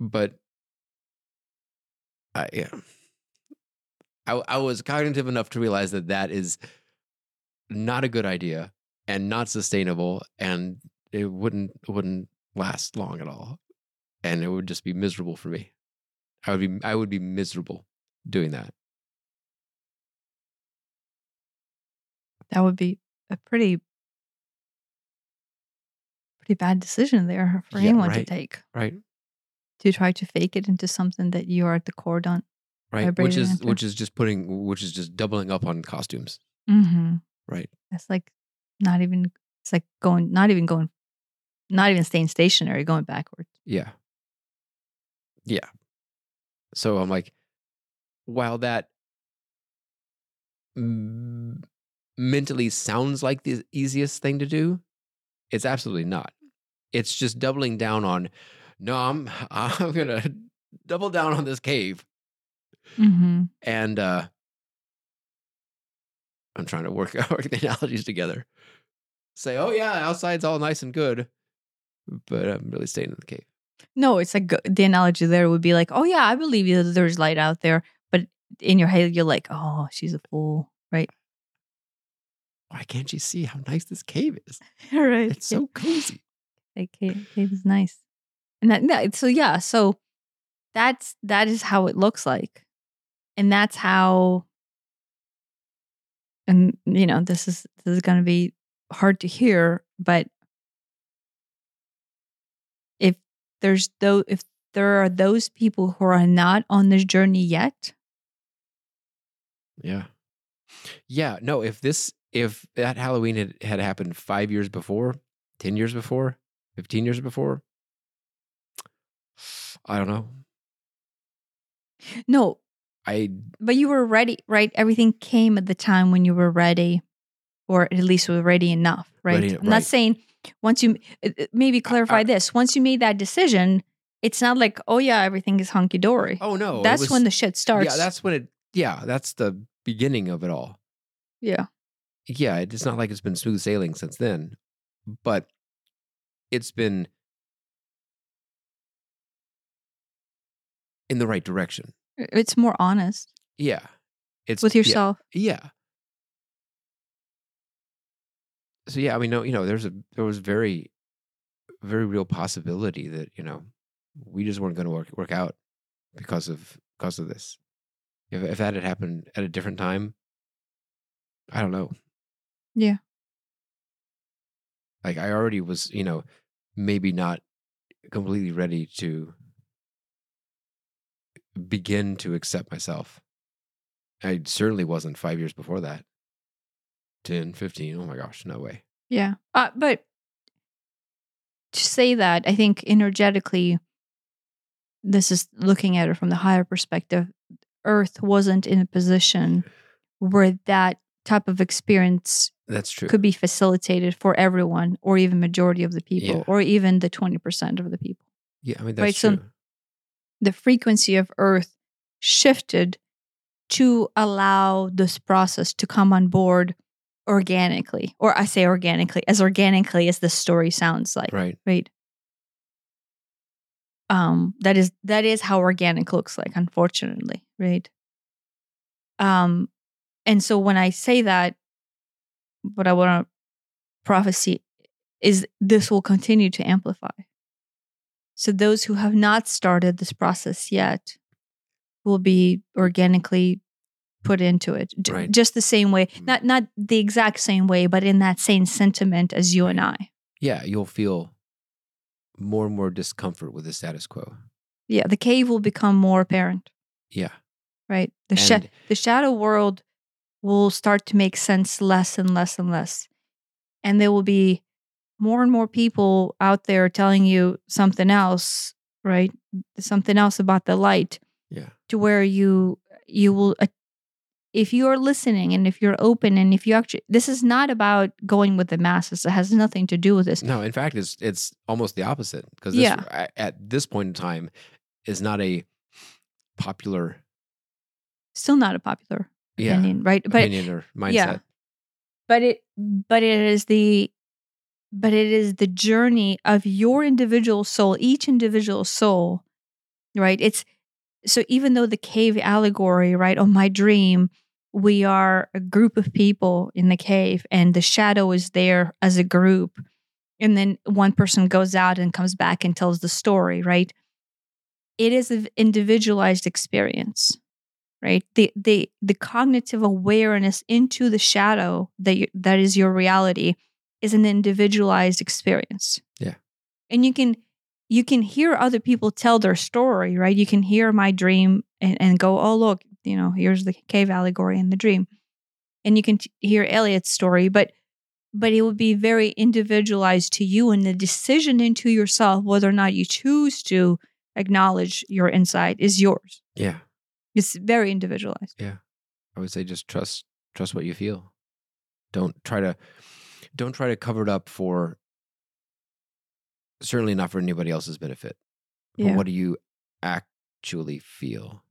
but I yeah. I I was cognitive enough to realize that that is not a good idea and not sustainable and it wouldn't wouldn't last long at all. And it would just be miserable for me. I would be I would be miserable doing that. That would be a pretty pretty bad decision there for Yeah, anyone to take Right? to try to fake it into something that you are at the core done Right. Which is which is just putting which is just doubling up on costumes. mm-hmm. Right. It's like not even. It's like going, not even going, not even staying stationary, going backwards. Yeah. Yeah. So I'm like, while that mentally sounds like the easiest thing to do, it's absolutely not. It's just doubling down on, no, I'm [LAUGHS] I'm gonna double down on this cave, Mm-hmm. and uh I'm trying to work [LAUGHS] work the analogies together. Say, oh yeah, outside's all nice and good, but I'm really staying in the cave. No, it's like the analogy there would be like, oh yeah, I believe you that there's light out there, but in your head you're like, oh, she's a fool, right? Why can't you see how nice this cave is? [LAUGHS] right. It's so cozy. That cave, cave is nice. And that, that so yeah, so that's that is how it looks like. And that's how and you know, this is this is gonna be hard to hear, but if there's though if there are those people who are not on this journey yet, Yeah. Yeah. No, if this, if that Halloween had, had happened five years before, 10 years before, 15 years before, I don't know. no, I, but you were ready, right? Everything came at the time when you were ready, or at least were ready enough, right? Ready- I'm not saying once you uh, uh, maybe clarify I- this. Once you made that decision, it's not like oh yeah, everything is hunky dory. oh no. that's was- when the shit starts. Yeah, that's when it, yeah, that's the beginning of it all. yeah, Yeah. It's not like it's been smooth sailing since then, but it's been in the right direction. it's more honest Yeah. It's with yeah. yourself. Yeah. So yeah, I mean, no, you know, there's a there was very, very real possibility that you know we just weren't going to work work out because of because of this. If if that had happened at a different time, I don't know. Yeah. Like I already was, you know, maybe not completely ready to begin to accept myself. I certainly wasn't five years before that. 10, 15. Oh my gosh, no way. Yeah. Uh, but to say that, I think energetically, this is looking at it from the higher perspective. Earth wasn't in a position where that type of experience That's true. could be facilitated for everyone or even majority of the people Yeah. or even the 20% of the people yeah, I mean that's Right, so- the frequency of earth shifted to allow this process to come on board organically or i say organically as organically as the story sounds like right. right um that is that is how organic looks like unfortunately right um and so when i say that what i want to prophecy is this will continue to amplify so those who have not started this process yet will be organically put into it J- Right. just the same way Mm. not not the exact same way but in that same sentiment as you and i Yeah, you'll feel more and more discomfort with the status quo. yeah the cave will become more apparent Yeah. right the And the shadow world will start to make sense less and less and less and there will be more and more people out there telling you something else right something else about the light yeah. to where you you will uh, if you're listening and if you're open and if you actually this is not about going with the masses it has nothing to do with this No, in fact, it's it's almost the opposite because Yeah. at this point in time is not a popular still not a popular yeah. opinion right? But opinion or mindset. yeah. but it but it is the but it is the journey of your individual soul each individual soul right? It's so even though the cave allegory right on my dream we are a group of people in the cave and the shadow is there as a group. And then one person goes out and comes back and tells the story right? It is an individualized experience right? The the the cognitive awareness into the shadow that you, that is your reality is an individualized experience. Yeah. and you can you can hear other people tell their story right? You can hear my dream and, and go oh look you know here's the cave allegory in the dream. And you can t- hear Elliott's story but but it will be very individualized to you and the decision into yourself whether or not you choose to acknowledge your insight is yours. Yeah. It's very individualized Yeah. I would say just trust trust what you feel. Don't try to don't try to cover it up for certainly not for anybody else's benefit. But Yeah. what do you actually feel?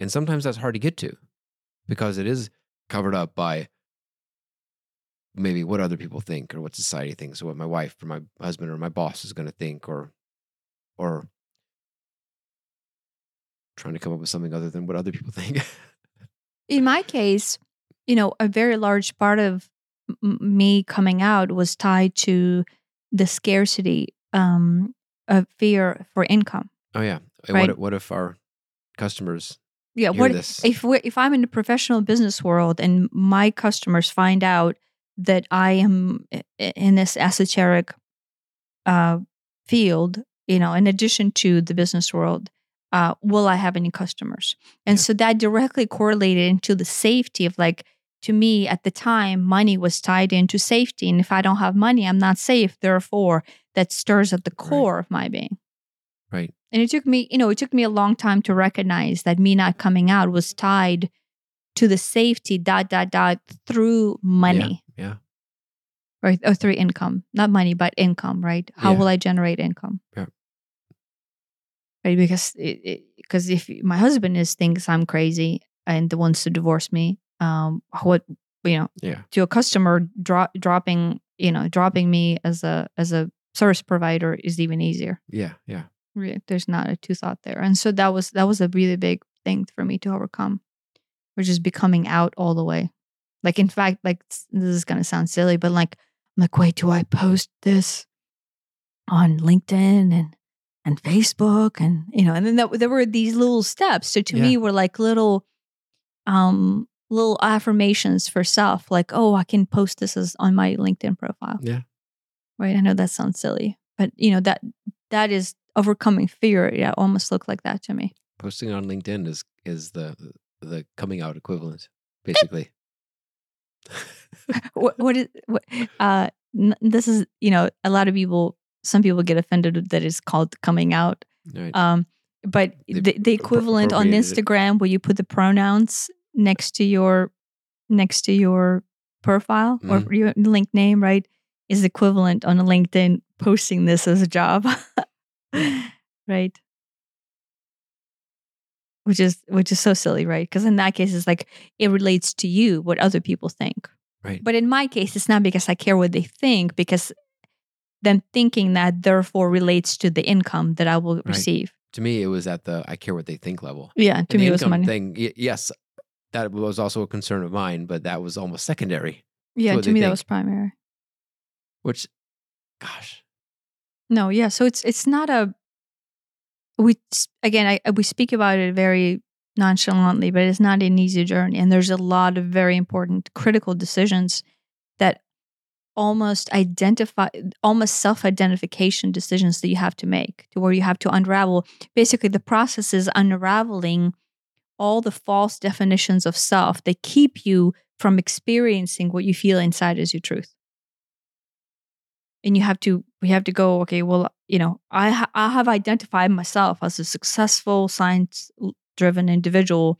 And sometimes that's hard to get to because it is covered up by maybe what other people think or what society thinks or what my wife or my husband or my boss is going to think or or trying to come up with something other than what other people [LAUGHS] think. in my case, you know, a very large part of m- me coming out was tied to the scarcity um, of fear for income. oh yeah. Right. What if, what if our customers Yeah, what this? if we if I'm in the professional business world and my customers find out that I am in this esoteric uh, field, you know, in addition to the business world, uh, will I have any customers? And Yeah. so that directly correlated into the safety of like to me at the time, money was tied into safety, and if I don't have money, I'm not safe. Therefore, that stirs at the core of my being. Right. And it took me, you know, it took me a long time to recognize that me not coming out was tied to the safety dot dot dot through money, Yeah. right? Or through income, not money, but income, right? How Yeah. will I generate income? Yeah. Right, because because if my husband is thinks I'm crazy and the wants to divorce me, um, what you know, Yeah. to a customer drop dropping, you know, dropping me as a as a service provider is even easier. Yeah. Yeah. Re- there's not a two thought there and so that was that was a really big thing for me to overcome which is becoming out all the way like in fact like this is gonna sound silly but like i'm like wait do i post this on linkedin and and facebook and you know and then that, there were these little steps. So to me were like little um little affirmations for self like oh i can post this as on my linkedin profile. Yeah. right? I know that sounds silly but you know that that is overcoming fear. Yeah almost looked like that to me. Posting on LinkedIn is is the the coming out equivalent, basically. what, what is what uh n- this is you know a lot of people some people get offended that it's called coming out right. um but They the, the equivalent on appropriated it. instagram where you put the pronouns next to your next to your profile or Mhm. your link name, right, is equivalent on a LinkedIn posting this as a job, [LAUGHS] right? Which is which is so silly, right? Because in that case, it's like it relates to you what other people think. Right. But in my case, it's not because I care what they think, because them thinking that therefore relates to the income that I will receive. to me, it was at the I care what they think level. Yeah, to And me, it was money. thing. y- Yes, that was also a concern of mine, but that was almost secondary. yeah, to they me, that was primary. Which, gosh, No, yeah. So it's it's not a we again I, we speak about it very nonchalantly, but it's not an easy journey, and there's a lot of very important critical decisions that almost identify almost self-identification decisions that you have to make to where you have to unravel. Basically the process is unraveling all the false definitions of self that keep you from experiencing what you feel inside as your truth. And you have to we have to go okay well you know i ha- i have identified myself as a successful science driven individual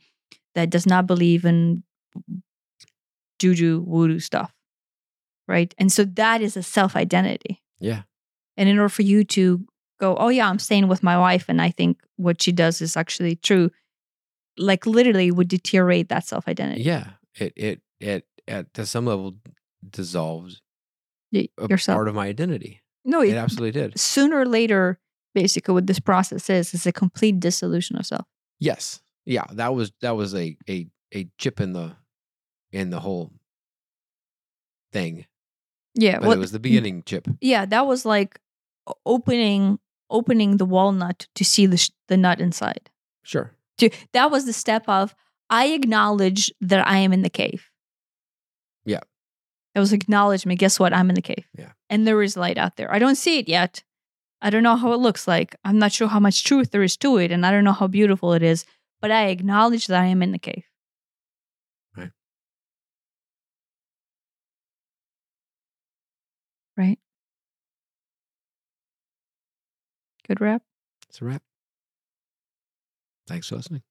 that does not believe in juju voodoo stuff right and so that is a self identity yeah, and in order for you to go oh yeah i'm staying with my wife and i think what she does is actually true like literally would deteriorate that self identity yeah. It it it at to some level dissolves Y- yourself part of my identity. no It it, absolutely did. sooner or later basically what this process is is a complete dissolution of self Yes, yeah. That was that was a a a chip in the in the whole thing, yeah but well, it was the beginning chip. yeah that was like opening opening the walnut to see the sh- the nut inside Sure. to that was the step of i acknowledge that i am in the cave Yeah. it was acknowledgement guess what i'm in the cave Yeah. and there is light out there i don't see it yet i don't know how it looks like i'm not sure how much truth there is to it and i don't know how beautiful it is but i acknowledge that i am in the cave right good rap It's a wrap. Thanks for listening.